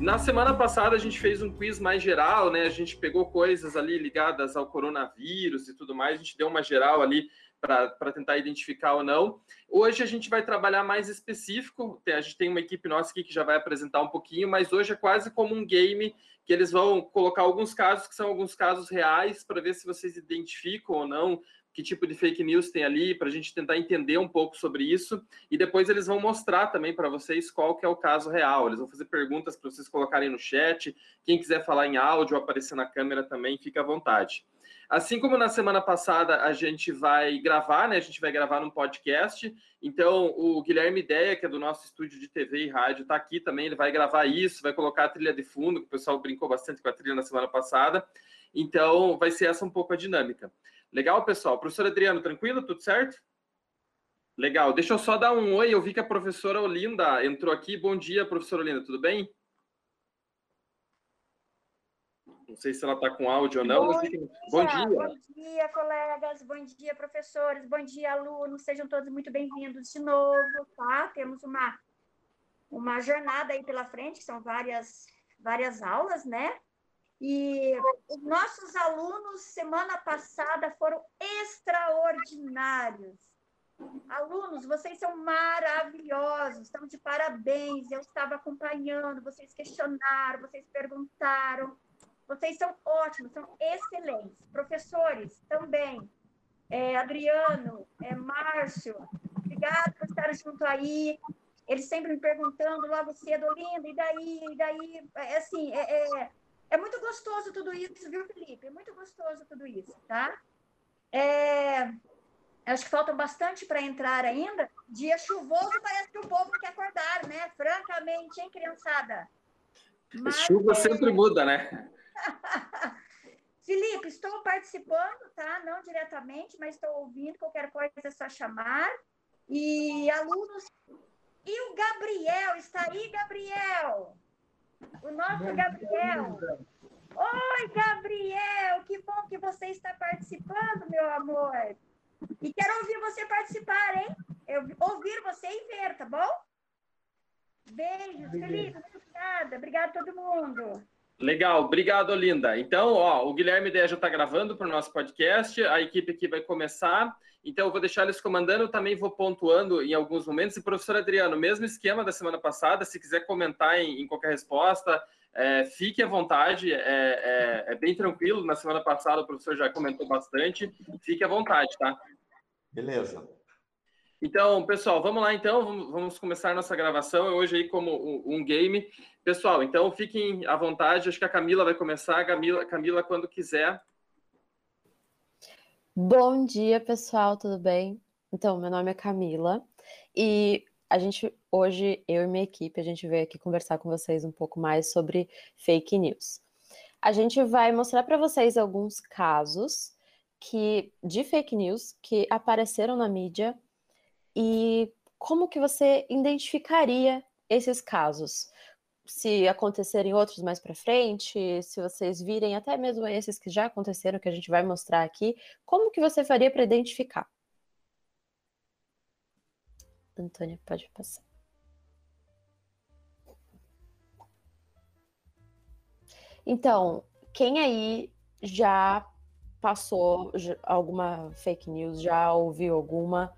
Na semana passada a gente fez um quiz mais geral, né? A gente pegou coisas ali ligadas ao coronavírus e tudo mais, a gente deu uma geral ali para tentar identificar ou não. Hoje a gente vai trabalhar mais específico, a gente tem uma equipe nossa aqui que já vai apresentar um pouquinho, mas hoje é quase como um game que eles vão colocar alguns casos que são alguns casos reais para ver se vocês identificam ou não que tipo de fake news tem ali, para a gente tentar entender um pouco sobre isso. E depois eles vão mostrar também para vocês qual que é o caso real. Eles vão fazer perguntas para vocês colocarem no chat. Quem quiser falar em áudio ou aparecer na câmera também, fica à vontade. Assim como na semana passada a gente vai gravar, né? A gente vai gravar num podcast. Então, o Guilherme Ideia, que é do nosso estúdio de TV e rádio, está aqui também. Ele vai gravar isso, vai colocar a trilha de fundo, que o pessoal brincou bastante com a trilha na semana passada. Então, vai ser essa um pouco a dinâmica. Legal, pessoal? Professor Adriano, tranquilo? Tudo certo? Legal. Deixa eu só dar um oi. Eu vi que a professora Olinda entrou aqui. Bom dia, professora Olinda. Tudo bem? Não sei se ela está com áudio ou não. Bom, dia, bom dia. Bom dia, colegas. Bom dia, professores. Bom dia, alunos. Sejam todos muito bem-vindos de novo, tá? Temos uma, uma jornada aí pela frente, são várias, várias aulas, né? E os nossos alunos, semana passada, foram extraordinários. Alunos, vocês são maravilhosos, estão de parabéns. Eu estava acompanhando, vocês questionaram, vocês perguntaram. Vocês são ótimos, são excelentes. Professores, também. É, Adriano, é, Márcio, obrigado por estar junto aí. Eles sempre me perguntando logo cedo, Linda, e daí, e daí? É, assim, é, é é muito gostoso tudo isso, viu, Felipe? É muito gostoso tudo isso, tá? É, acho que falta bastante para entrar ainda. Dia chuvoso, parece que o povo quer acordar, né? Francamente, hein, criançada? Mas, Chuva é... sempre muda, né? Felipe, estou participando, tá? Não diretamente, mas estou ouvindo. Qualquer coisa é só chamar. E alunos. E o Gabriel, está aí, Gabriel? O nosso Gabriel. Oi, Gabriel, que bom que você está participando, meu amor. E quero ouvir você participar, hein? Eu, ouvir você e ver, tá bom? Beijos, Felipe, muito obrigada. Obrigada a todo mundo. Legal, obrigado, Linda. Então, ó, o Guilherme já está gravando para o nosso podcast, a equipe aqui vai começar, então eu vou deixar eles comandando, eu também vou pontuando em alguns momentos. E, professor Adriano, mesmo esquema da semana passada, se quiser comentar em, em qualquer resposta, é, fique à vontade, é, é, é, bem tranquilo. Na semana passada o professor já comentou bastante, fique à vontade, tá? Beleza. Então, pessoal, vamos lá então, vamos começar nossa gravação hoje aí como um game. Pessoal, então fiquem à vontade, acho que a Camila vai começar, Camila, Camila quando quiser. Bom dia, pessoal, tudo bem? Então, meu nome é Camila e a gente hoje, eu e minha equipe, a gente veio aqui conversar com vocês um pouco mais sobre fake news. A gente vai mostrar para vocês alguns casos que de fake news que apareceram na mídia e como que você identificaria esses casos? Se acontecerem outros mais para frente, se vocês virem até mesmo esses que já aconteceram, que a gente vai mostrar aqui, como que você faria para identificar? Antônia, pode passar. Então, quem aí já passou alguma fake news, já ouviu alguma?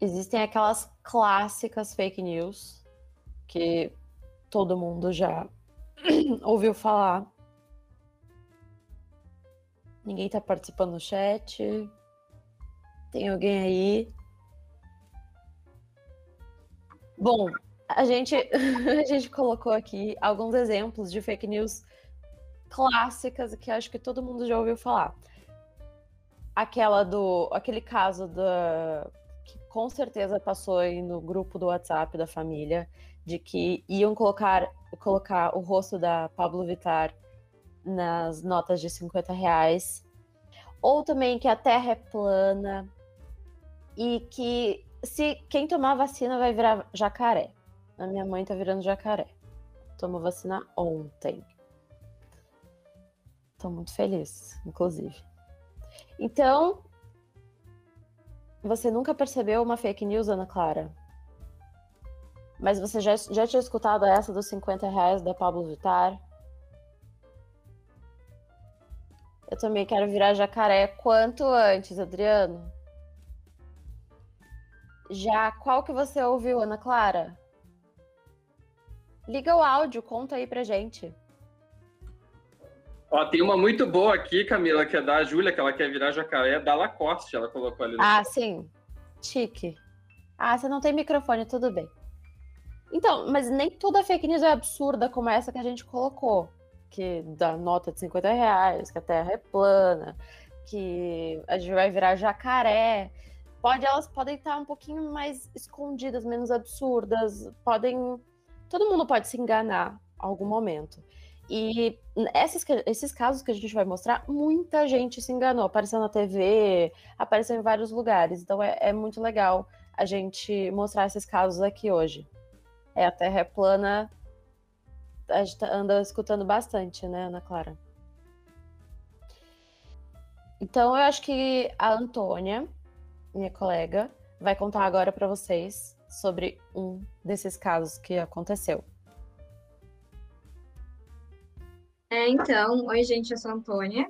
Existem aquelas clássicas fake news que todo mundo já ouviu falar. Ninguém tá participando no chat. Tem alguém aí? Bom, a gente, a gente colocou aqui alguns exemplos de fake news clássicas que acho que todo mundo já ouviu falar. Aquela do. aquele caso da com certeza passou aí no grupo do WhatsApp da família, de que iam colocar, colocar o rosto da Pablo Vittar nas notas de 50 reais. Ou também que a Terra é plana e que se quem tomar vacina vai virar jacaré. A minha mãe tá virando jacaré. Tomou vacina ontem. Tô muito feliz, inclusive. Então, você nunca percebeu uma fake news, Ana Clara? Mas você já, já tinha escutado essa dos 50 reais da Pablo Vittar? Eu também quero virar jacaré quanto antes, Adriano. Já, qual que você ouviu, Ana Clara? Liga o áudio, conta aí pra gente. Ó, tem uma muito boa aqui, Camila, que é da Júlia, que ela quer virar jacaré, da Lacoste, ela colocou ali. No ah, sim. Chique. Ah, você não tem microfone, tudo bem. Então, mas nem toda fake news é absurda como essa que a gente colocou. Que dá nota de 50 reais, que a Terra é plana, que a gente vai virar jacaré. Pode, elas podem estar um pouquinho mais escondidas, menos absurdas, podem. Todo mundo pode se enganar em algum momento. E esses, esses casos que a gente vai mostrar, muita gente se enganou. Apareceu na TV, apareceu em vários lugares. Então é, é muito legal a gente mostrar esses casos aqui hoje. É, a Terra é plana. A gente tá, anda escutando bastante, né, Ana Clara? Então eu acho que a Antônia, minha colega, vai contar agora para vocês sobre um desses casos que aconteceu. É, então, oi gente, eu sou a Antônia.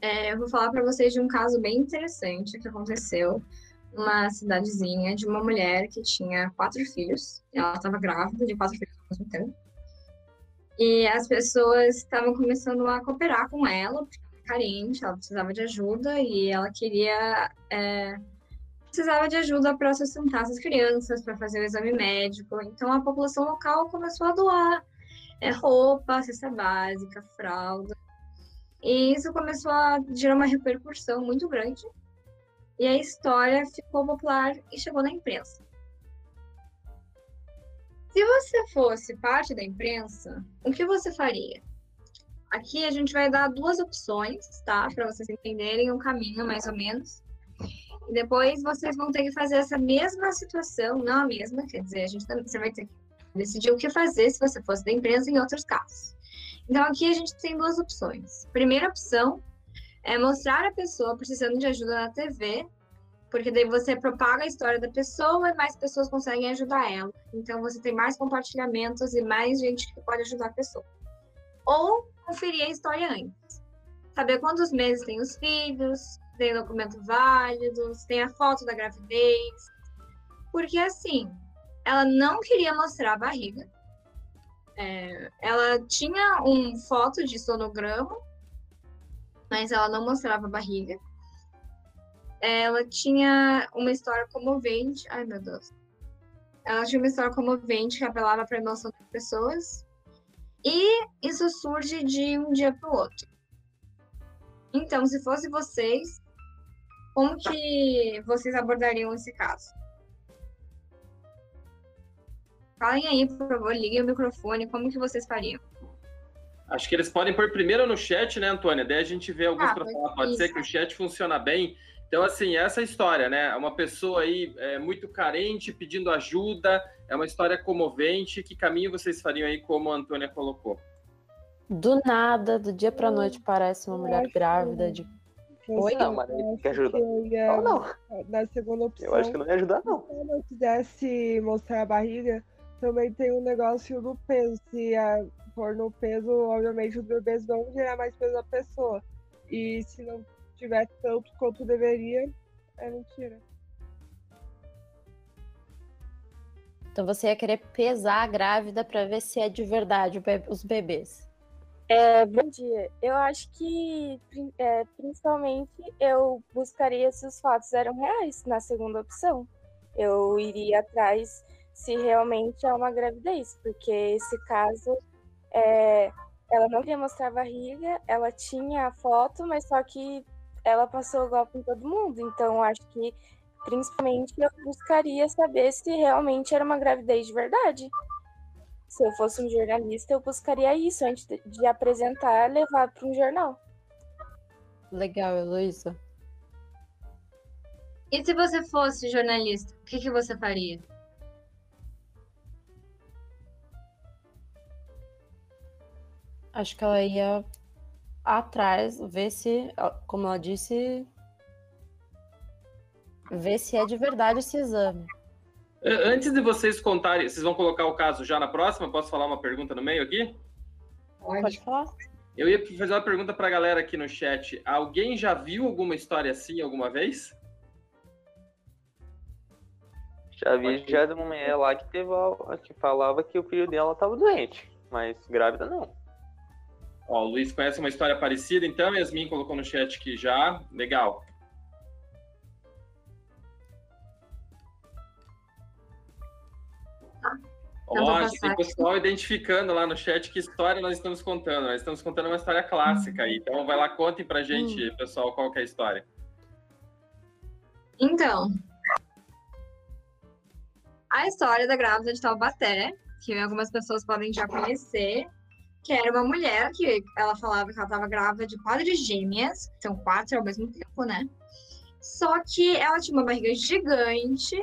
É, eu vou falar para vocês de um caso bem interessante que aconteceu numa cidadezinha de uma mulher que tinha quatro filhos. Ela estava grávida de quatro filhos ao mesmo tempo. E as pessoas estavam começando a cooperar com ela, porque ela era carente, ela precisava de ajuda e ela queria. É, precisava de ajuda para sustentar essas crianças, para fazer o exame médico. Então a população local começou a doar é roupa, cesta básica, fralda. E isso começou a gerar uma repercussão muito grande. E a história ficou popular e chegou na imprensa. Se você fosse parte da imprensa, o que você faria? Aqui a gente vai dar duas opções, tá? Para vocês entenderem o caminho, mais ou menos. E depois vocês vão ter que fazer essa mesma situação, não a mesma, quer dizer, a gente também, você vai ter que decidir o que fazer se você fosse da empresa em outros casos. Então, aqui a gente tem duas opções. Primeira opção é mostrar a pessoa precisando de ajuda na TV, porque daí você propaga a história da pessoa e mais pessoas conseguem ajudar ela. Então, você tem mais compartilhamentos e mais gente que pode ajudar a pessoa. Ou conferir a história antes. Saber quantos meses tem os filhos, tem documento válido, tem a foto da gravidez. Porque, assim, ela não queria mostrar a barriga. É, ela tinha um foto de sonograma, mas ela não mostrava a barriga. Ela tinha uma história comovente. Ai, meu Deus. Ela tinha uma história comovente que apelava para emoção das pessoas. E isso surge de um dia para o outro. Então, se fosse vocês, como que vocês abordariam esse caso? Falem aí, por favor, liguem o microfone, como que vocês fariam? Acho que eles podem pôr primeiro no chat, né, Antônia? Daí a gente vê alguns ah, para falar. Pode isso. ser que o chat funciona bem. Então, assim, essa história, né? Uma pessoa aí é, muito carente, pedindo ajuda, é uma história comovente. Que caminho vocês fariam aí, como a Antônia colocou? Do nada, do dia para noite, parece uma mulher grávida de. Oi? Não, mas ele quer ajudar. Ia, não, não. Na segunda opção. Eu acho que não ia ajudar, não. Se eu não quisesse mostrar a barriga, também tem um negócio do peso. Se a, for no peso, obviamente os bebês vão gerar mais peso da pessoa. E se não tiver tanto quanto deveria, é mentira. Então você ia querer pesar a grávida para ver se é de verdade os bebês. É, bom dia. Eu acho que é, principalmente eu buscaria se os fatos eram reais na segunda opção. Eu iria atrás se realmente é uma gravidez, porque esse caso é, ela não queria mostrar a barriga, ela tinha a foto, mas só que ela passou o golpe em todo mundo. Então, acho que principalmente eu buscaria saber se realmente era uma gravidez de verdade. Se eu fosse um jornalista, eu buscaria isso antes de, apresentar, levar para um jornal. Legal, Heloísa. E se você fosse jornalista, o que, que você faria? Acho que ela ia atrás, ver se, como ela disse, ver se é de verdade esse exame. Antes de vocês contarem, vocês vão colocar o caso já na próxima? Posso falar uma pergunta no meio aqui? Pode falar. Eu ia fazer uma pergunta para a galera aqui no chat. Alguém já viu alguma história assim alguma vez? Já vi já de uma mulher lá que, teve, que falava que o filho dela estava doente, mas grávida não. Ó, o Luiz conhece uma história parecida, então, Yasmin colocou no chat que já. Legal. Ó, tem pessoal identificando lá no chat que história nós estamos contando. Nós estamos contando uma história clássica aí. Então vai lá, contem pra gente, hum. pessoal, qual que é a história. Então, a história da grávida de Taubaté, que algumas pessoas podem já conhecer, que era uma mulher que ela falava que ela estava grávida de quatro gêmeas, são quatro ao mesmo tempo, né? Só que ela tinha uma barriga gigante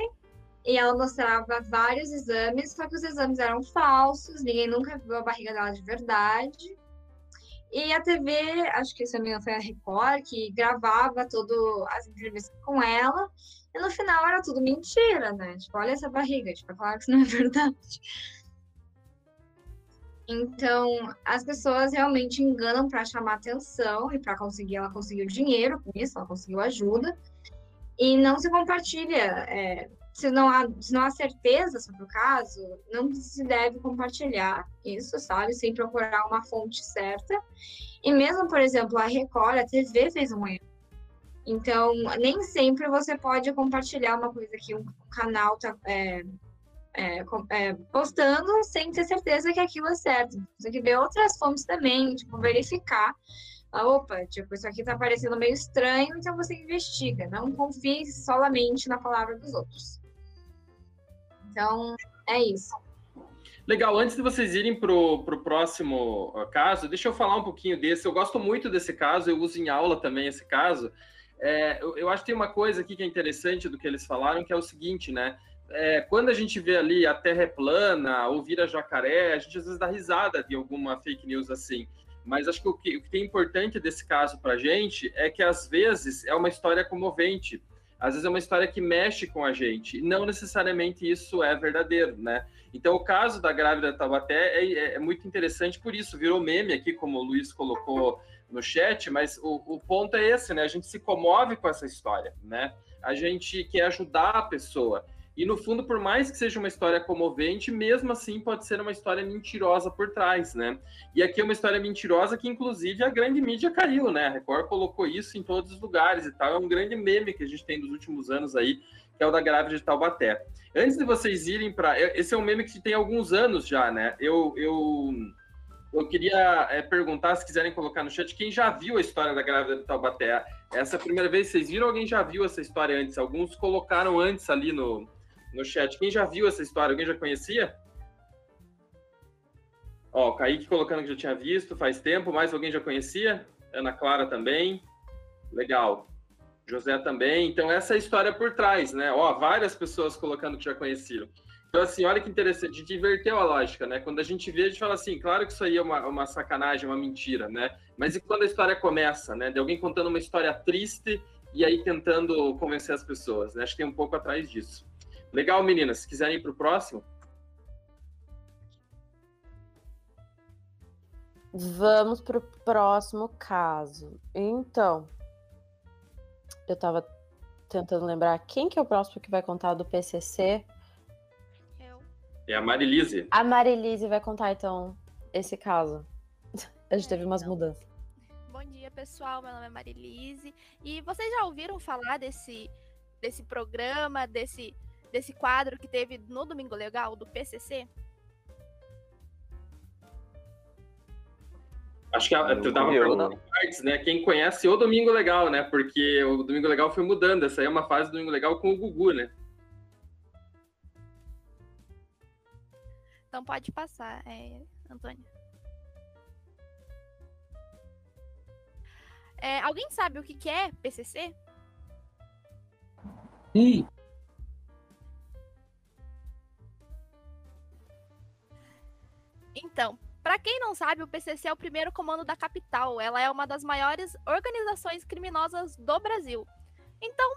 e ela mostrava vários exames, só que os exames eram falsos, ninguém nunca viu a barriga dela de verdade. E a TV, acho que se não me engano foi a Record, que gravava todas as entrevistas com ela, e no final era tudo mentira, né? Tipo, olha essa barriga, tipo, é claro que isso não é verdade. Então, as pessoas realmente enganam para chamar atenção e para conseguir, ela conseguiu dinheiro com isso, ela conseguiu ajuda, e não se compartilha é, se não há, se não há certeza sobre o caso, não se deve compartilhar isso, sabe? Sem procurar uma fonte certa. E mesmo, por exemplo, a Record, a TV fez um erro. Então, nem sempre você pode compartilhar uma coisa que um canal está é, é, é, postando sem ter certeza que aquilo é certo. Você tem que ver outras fontes também, tipo, verificar ah, opa, tipo, isso aqui tá parecendo meio estranho, então você investiga. Não confie solamente na palavra dos outros. Então, é isso. Legal, antes de vocês irem para o próximo caso, deixa eu falar um pouquinho desse. Eu gosto muito desse caso, eu uso em aula também esse caso. É, eu, eu, acho que tem uma coisa aqui que é interessante do que eles falaram, que é o seguinte, né? É, quando a gente vê ali a terra é plana ou vira jacaré, a gente às vezes dá risada de alguma fake news assim. Mas acho que o que, o que tem importante desse caso para a gente é que às vezes é uma história comovente às vezes é uma história que mexe com a gente. Não necessariamente isso é verdadeiro, né? Então, o caso da grávida Taubaté é, é, é muito interessante por isso. Virou meme aqui, como o Luiz colocou no chat, mas o, o ponto é esse, né? A gente se comove com essa história, né? A gente quer ajudar a pessoa. E no fundo, por mais que seja uma história comovente, mesmo assim pode ser uma história mentirosa por trás, né? E aqui é uma história mentirosa que, inclusive, a grande mídia caiu, né? A Record colocou isso em todos os lugares e tal. É um grande meme que a gente tem nos últimos anos aí, que é o da grávida de Taubaté. Antes de vocês irem para. Esse é um meme que tem alguns anos já, né? Eu. eu... Eu queria é, perguntar, se quiserem colocar no chat, quem já viu a história da grávida de Taubaté? Essa é a primeira vez vocês viram? Alguém já viu essa história antes? Alguns colocaram antes ali no, no chat. Quem já viu essa história? Alguém já conhecia? Ó, o Kaique colocando que já tinha visto faz tempo, mais alguém já conhecia? Ana Clara também. Legal. José também. Então, essa é a história por trás, né? Ó, várias pessoas colocando que já conheciam. Então, assim, olha que interessante, a gente inverteu a lógica, né? Quando a gente vê, a gente fala assim, claro que isso aí é uma, uma sacanagem, uma mentira, né? Mas e quando a história começa, né? De alguém contando uma história triste e aí tentando convencer as pessoas, né? Acho que tem um pouco atrás disso. Legal, meninas. Se quiserem ir para o próximo. Vamos para o próximo caso. Então, eu estava tentando lembrar quem que é o próximo que vai contar do PCC. Eu. É a Marilise. A Marilise vai contar, então, esse caso. A gente é, teve umas então. mudanças. Bom dia, pessoal. Meu nome é Marilise. E vocês já ouviram falar desse, desse programa, desse desse quadro que teve no Domingo Legal, do PCC? Acho que tu tava perguntando partes, né? Quem conhece o Domingo Legal, né? Porque o Domingo Legal foi mudando. Essa aí é uma fase do Domingo Legal com o Gugu, né? Então pode passar, é, Antônio. É, alguém sabe o que, que é PCC? Sim. Então, para quem não sabe, o PCC é o primeiro comando da capital. Ela é uma das maiores organizações criminosas do Brasil. Então,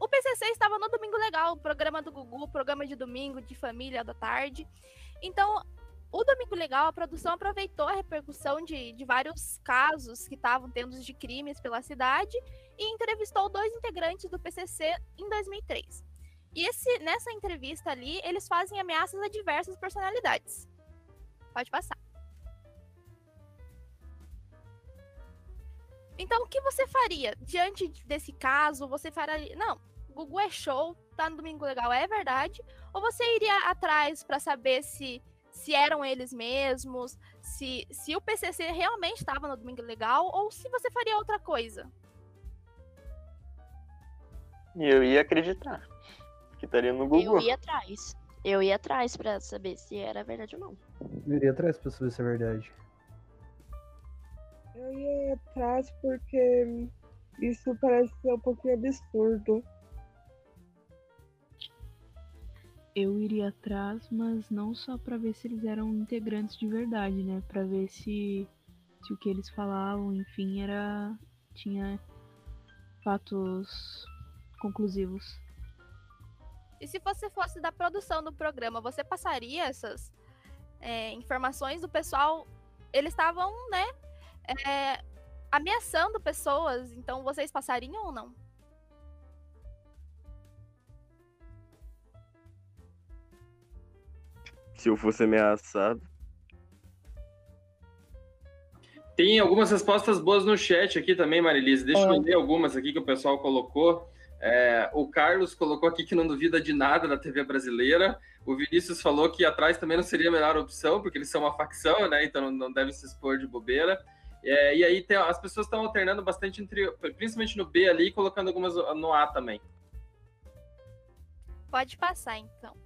o, PCC estava no Domingo Legal, programa do Gugu, programa de domingo, de família, da tarde. Então, o Domingo Legal, a produção aproveitou a repercussão de, de vários casos que estavam tendo de crimes pela cidade e entrevistou dois integrantes do PCC em 2003. E esse, nessa entrevista ali, eles fazem ameaças a diversas personalidades. Pode passar. Então, o que você faria diante desse caso? Você faria. Não, Gugu é show, tá no Domingo Legal, é verdade? Ou você iria atrás para saber se, se eram eles mesmos, se, se o PCC realmente estava no Domingo Legal, ou se você faria outra coisa? Eu ia acreditar que estaria no Google. Eu ia atrás. Eu ia atrás pra saber se era verdade ou não. Eu iria atrás pra saber se é verdade. Eu ia atrás porque isso parece ser um pouquinho absurdo. Eu iria atrás, mas não só pra ver se eles eram integrantes de verdade, né? Pra ver se, se o que eles falavam, enfim, era. tinha fatos conclusivos. E se você fosse da produção do programa, você passaria essas é, informações do pessoal? Eles estavam, né, é, ameaçando pessoas, então vocês passariam ou não? Se eu fosse ameaçado. Tem algumas respostas boas no chat aqui também, Marilise. Deixa eu ler algumas aqui que o pessoal colocou. É, o Carlos colocou aqui que não duvida de nada da TV brasileira. O Vinícius falou que atrás também não seria a melhor opção, porque eles são uma facção, né? Então não deve se expor de bobeira. É, e aí tem, as pessoas estão alternando bastante entre, principalmente no B ali, colocando algumas no A também. Pode passar, então.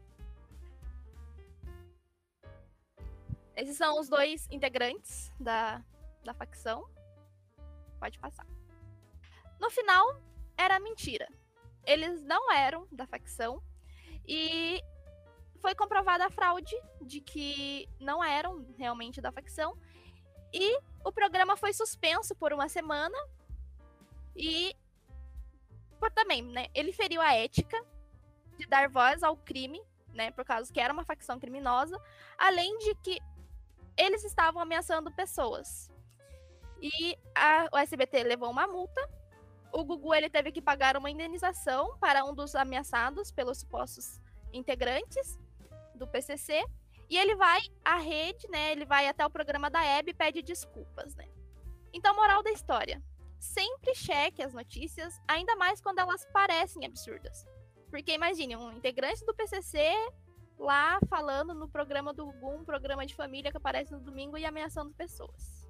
Esses são os dois integrantes da, da facção. Pode passar. No final, era mentira eles não eram da facção. E foi comprovada a fraude de que não eram realmente da facção. E o programa foi suspenso por uma semana. E por também, né, ele feriu a ética de dar voz ao crime, né, por causa que era uma facção criminosa, além de que eles estavam ameaçando pessoas. E a, o SBT levou uma multa o Gugu ele teve que pagar uma indenização para um dos ameaçados pelos supostos integrantes do PCC e ele vai à rede, né? Ele vai até o programa da Hebe e pede desculpas, né? Então, moral da história: sempre cheque as notícias, ainda mais quando elas parecem absurdas. Porque imagine um integrante do PCC lá falando no programa do Gugu, um programa de família que aparece no domingo e ameaçando pessoas.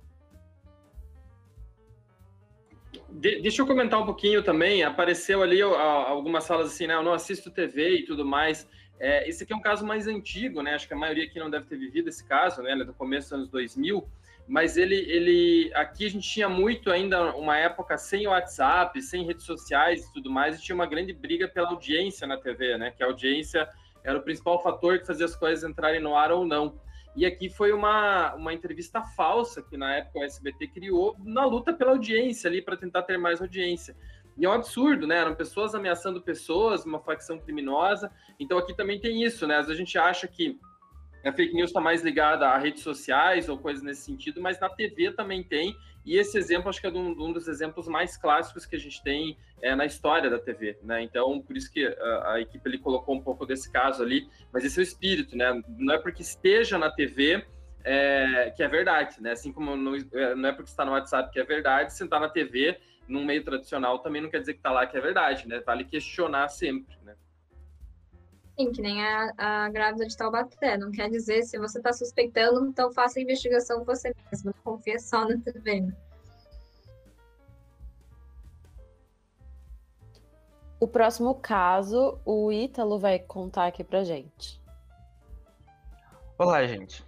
De, deixa eu comentar um pouquinho também. Apareceu ali ó, algumas falas assim, né? Eu não assisto TV e tudo mais. É, esse aqui é um caso mais antigo, né? Acho que a maioria aqui não deve ter vivido esse caso, né? Ele é do começo dos anos 2000. Mas ele, ele, aqui a gente tinha muito ainda uma época sem WhatsApp, sem redes sociais e tudo mais, e tinha uma grande briga pela audiência na TV, né? Que a audiência era o principal fator que fazia as coisas entrarem no ar ou não. E aqui foi uma, uma entrevista falsa que na época o SBT criou na luta pela audiência ali, para tentar ter mais audiência. E é um absurdo, né? Eram pessoas ameaçando pessoas, uma facção criminosa. Então aqui também tem isso, né? Às vezes a gente acha que a fake news está mais ligada a redes sociais ou coisas nesse sentido, mas na TV também tem. E esse exemplo, acho que é um, um dos exemplos mais clássicos que a gente tem é, na história da TV, né? Então, por isso que a, a, equipe ele colocou um pouco desse caso ali, mas esse é o espírito, né? Não é porque esteja na TV é, que é verdade, né? Assim como não, é, não é porque está no WhatsApp que é verdade, se está na TV, num meio tradicional, também não quer dizer que está lá que é verdade, né? Vale questionar sempre, né? Sim, que nem a, a grávida de Taubaté. Não quer dizer, se você está suspeitando, então faça a investigação você mesmo. Não confia só na TV. O próximo caso, o Ítalo vai contar aqui pra gente. Olá, gente.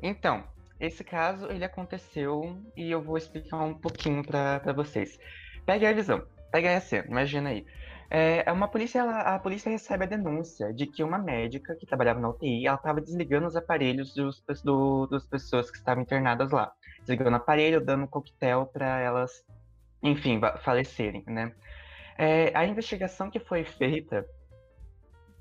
Então, esse caso, ele aconteceu e eu vou explicar um pouquinho para vocês. Pegue a visão, pegue a cena, imagina aí. É, é, uma polícia, ela, a polícia recebe a denúncia de que uma médica que trabalhava na UTI, ela estava desligando os aparelhos dos, do, das pessoas que estavam internadas lá. Desligando o aparelho, dando um coquetel para elas, enfim, falecerem, né? É, a investigação que foi feita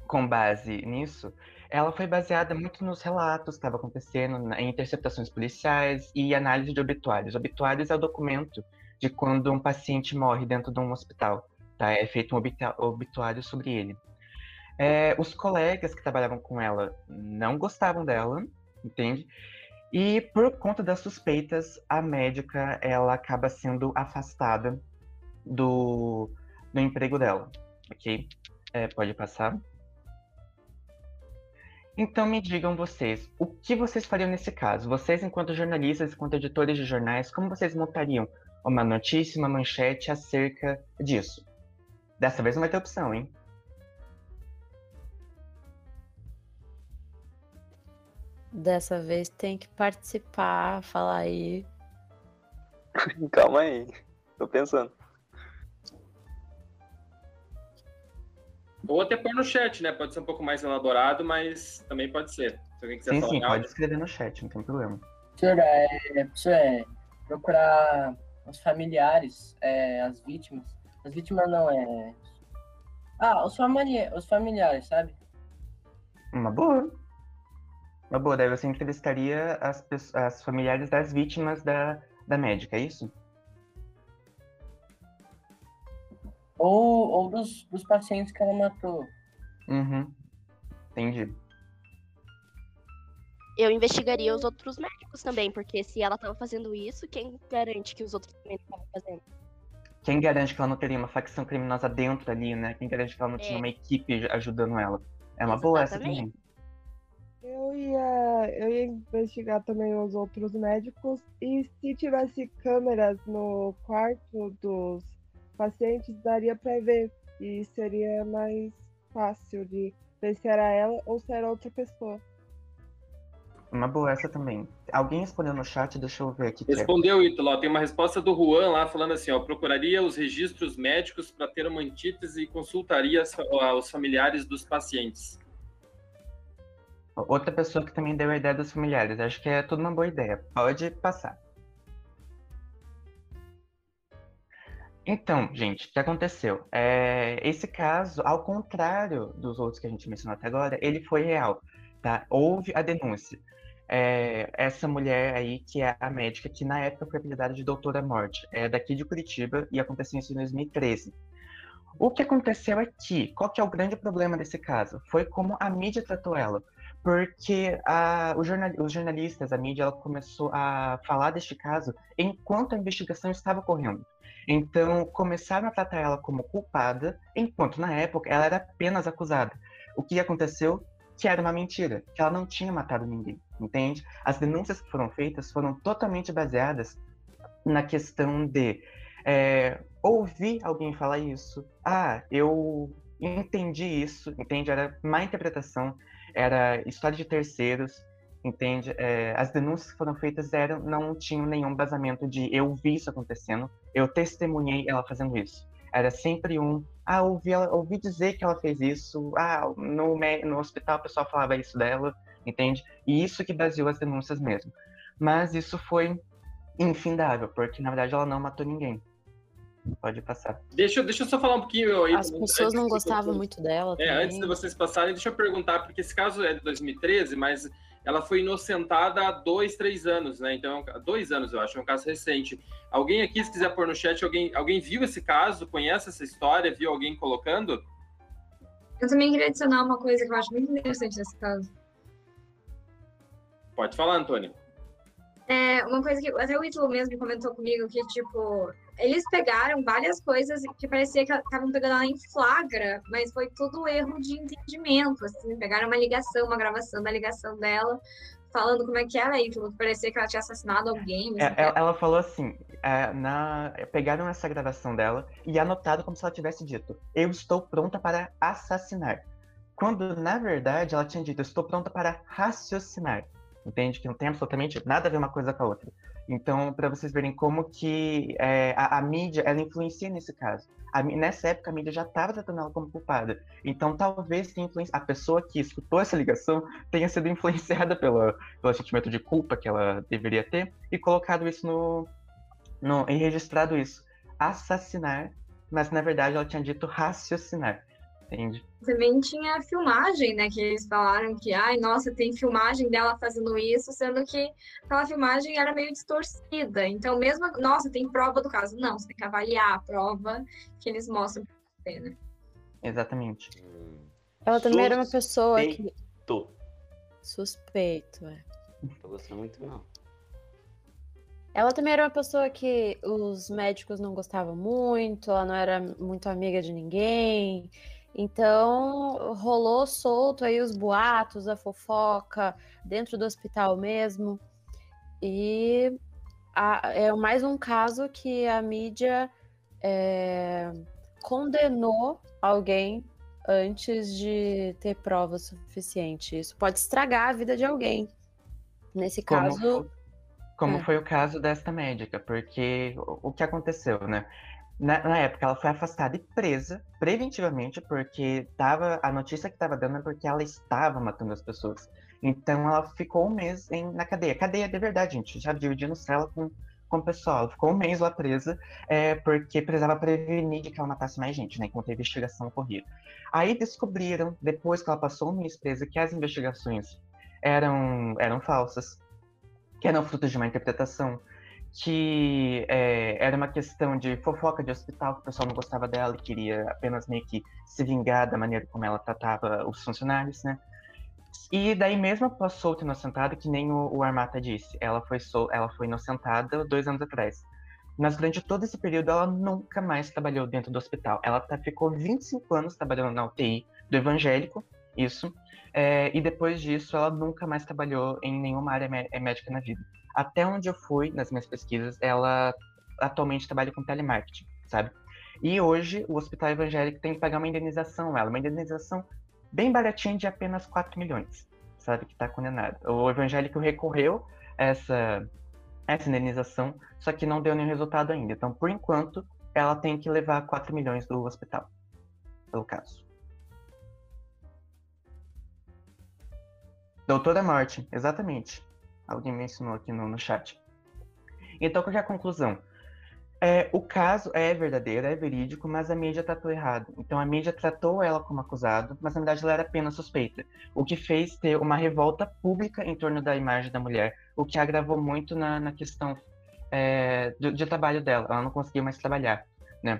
com base nisso, ela foi baseada muito nos relatos que estavam acontecendo, em interceptações policiais e análise de obituários. Obituários é o documento de quando um paciente morre dentro de um hospital. Tá? É feito um obituário sobre ele. É, os colegas que trabalhavam com ela não gostavam dela, entende? E por conta das suspeitas, a médica ela acaba sendo afastada do, do emprego dela, ok? É, pode passar. Então me digam vocês, o que vocês fariam nesse caso? Vocês, enquanto jornalistas, enquanto editores de jornais, como vocês montariam uma notícia, uma manchete acerca disso? Dessa vez não vai ter opção, hein? Dessa vez tem que participar, falar aí. Calma aí, tô pensando. Ou até pôr no chat, né? Pode ser um pouco mais elaborado, mas também pode ser. Se alguém quiser sim, falar sim, pode escrever no chat, não tem problema. Professor, é, professor, é procurar os familiares, é, as vítimas. As vítimas não, é. Ah, os, famili os familiares, sabe? Uma boa. Uma boa, daí você entrevistaria as, as familiares das vítimas da, da médica, é isso? Ou, ou dos, dos pacientes que ela matou. Uhum. Entendi. Eu investigaria os outros médicos também, porque se ela tava fazendo isso, quem garante que os outros também estavam fazendo? Quem garante que ela não teria uma facção criminosa dentro ali, né? Quem garante que ela não tinha É. uma equipe ajudando ela? É uma boa essa também. Eu ia, eu ia investigar também os outros médicos e se tivesse câmeras no quarto dos pacientes, daria para ver e seria mais fácil de ver se era ela ou se era outra pessoa. Uma boa essa também. Alguém respondeu no chat, deixa eu ver aqui. Respondeu, Ítalo. Tem uma resposta do Juan lá falando assim: ó, procuraria os registros médicos para ter uma antítese e consultaria os familiares dos pacientes. Outra pessoa que também deu a ideia dos familiares. Acho que é tudo uma boa ideia. Pode passar. Então, gente, o que aconteceu? É, esse caso, ao contrário dos outros que a gente mencionou até agora, ele foi real, tá? Houve a denúncia. É, essa mulher aí, que é a médica, que na época foi apelidada de Doutora Morte, é daqui de Curitiba e aconteceu isso em 2013. O que aconteceu aqui? Qual que é o grande problema desse caso? Foi como a mídia tratou ela. Porque a, jornal- os jornalistas, a mídia, ela começou a falar deste caso enquanto a investigação estava ocorrendo. Então, começaram a tratar ela como culpada, enquanto na época ela era apenas acusada. O que aconteceu? Que era uma mentira, que ela não tinha matado ninguém, entende? As denúncias que foram feitas foram totalmente baseadas na questão de é, ouvir alguém falar isso. Ah, eu entendi isso, entende? Era má interpretação, era história de terceiros, entende? É, as denúncias que foram feitas eram, não tinham nenhum basamento de eu vi isso acontecendo, eu testemunhei ela fazendo isso. Era sempre um, ah, ouvi, ela, ouvi dizer que ela fez isso, ah, no, no hospital o pessoal falava isso dela, entende? E isso que baseou as denúncias mesmo. Mas isso foi infindável, porque na verdade ela não matou ninguém. Pode passar. Deixa, eu- deixa eu só falar um pouquinho. aí, As pessoas não gostavam muito dela. É, também. antes de vocês passarem, deixa eu perguntar, porque esse caso é de 2013, mas ela foi inocentada há dois, três anos, né? Então, há dois anos, eu acho, é um caso recente. Alguém aqui, se quiser pôr no chat, alguém, alguém viu esse caso, conhece essa história, viu alguém colocando? Eu também queria adicionar uma coisa que eu acho muito interessante nesse caso. Pode falar, Antônio. É, uma coisa que até o Ítalo mesmo comentou comigo, que, tipo, eles pegaram várias coisas que parecia que estavam pegando ela em flagra, mas foi tudo erro de entendimento, assim, pegaram uma ligação, uma gravação da ligação dela, falando como é que era, Ítalo, que parecia que ela tinha assassinado alguém, É, ela, ela falou assim, é, na, pegaram essa gravação dela e anotaram como se ela tivesse dito, eu estou pronta para assassinar. Quando, na verdade, ela tinha dito, estou pronta para raciocinar. Entende? Que não tem absolutamente nada a ver uma coisa com a outra. Então, para vocês verem como que é, a, a mídia, ela influencia nesse caso. A nessa época, a mídia já estava tratando ela como culpada. Então, talvez a pessoa que escutou essa ligação tenha sido influenciada pela, pelo sentimento de culpa que ela deveria ter e colocado isso no, no e registrado isso. Assassinar mas na verdade ela tinha dito raciocinar. Entende? Também tinha a filmagem, né? Que eles falaram que, ai, nossa, tem filmagem dela fazendo isso, sendo que aquela filmagem era meio distorcida. Então, mesmo, nossa, tem prova do caso. Não, você tem que avaliar a prova que eles mostram pra você, né? Exatamente. Ela também era uma pessoa que. Suspeito. Suspeito, é. Tô gostando muito, não. Ela também era uma pessoa que os médicos não gostavam muito, ela não era muito amiga de ninguém. Então, rolou solto aí os boatos, a fofoca dentro do hospital mesmo. E a- é mais um caso que a mídia é, condenou alguém antes de ter prova suficiente. Isso pode estragar a vida de alguém. Nesse Como caso, Como É. foi o caso desta médica, porque o, o que aconteceu, né? Na, na época, ela foi afastada e presa preventivamente, porque tava, a notícia que estava dando é porque ela estava matando as pessoas. Então, ela ficou um mês em, na cadeia. Cadeia de verdade, gente, já dividindo cela com, com o pessoal. Ela ficou um mês lá presa, é, porque precisava prevenir de que ela matasse mais gente, né? Enquanto a investigação ocorria. Aí descobriram, depois que ela passou um mês presa, que as investigações eram, eram falsas que eram frutos de uma interpretação, que é, era uma questão de fofoca de hospital, que o pessoal não gostava dela e queria apenas meio que se vingar da maneira como ela tratava os funcionários, né? E daí mesmo após solta inocentada, que nem o, o Armata disse, ela foi, sol, ela foi inocentada dois anos atrás. Mas durante todo esse período, ela nunca mais trabalhou dentro do hospital. Ela tá, ficou 25 anos trabalhando na UTI do evangélico, isso. É, e depois disso, ela nunca mais trabalhou em nenhuma área mé- médica na vida. Até onde eu fui nas minhas pesquisas, ela atualmente trabalha com telemarketing, sabe? E hoje, o hospital evangélico tem que pagar uma indenização a ela, uma indenização bem baratinha de apenas 4 milhões, sabe? Que está condenada. O evangélico recorreu a essa, essa indenização, só que não deu nenhum resultado ainda. Então, por enquanto, ela tem que levar 4 milhões do hospital, pelo caso. Doutora Morte, exatamente. Alguém mencionou aqui no, no chat. Então, qual é a conclusão? É, o caso é verdadeiro, é verídico, mas a mídia tratou errado. Então, a mídia tratou ela como acusado, mas na verdade ela era apenas suspeita. O que fez ter uma revolta pública em torno da imagem da mulher, o que agravou muito na, na questão é, de, de trabalho dela. Ela não conseguia mais trabalhar, né?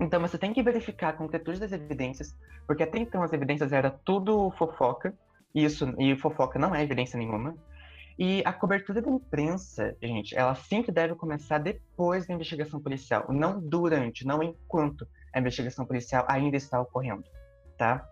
Então, você tem que verificar a concretude das evidências, porque até então as evidências eram tudo fofoca, isso, e fofoca não é evidência nenhuma. E a cobertura da imprensa, gente, ela sempre deve começar depois da investigação policial, não durante, não enquanto a investigação policial ainda está ocorrendo, tá?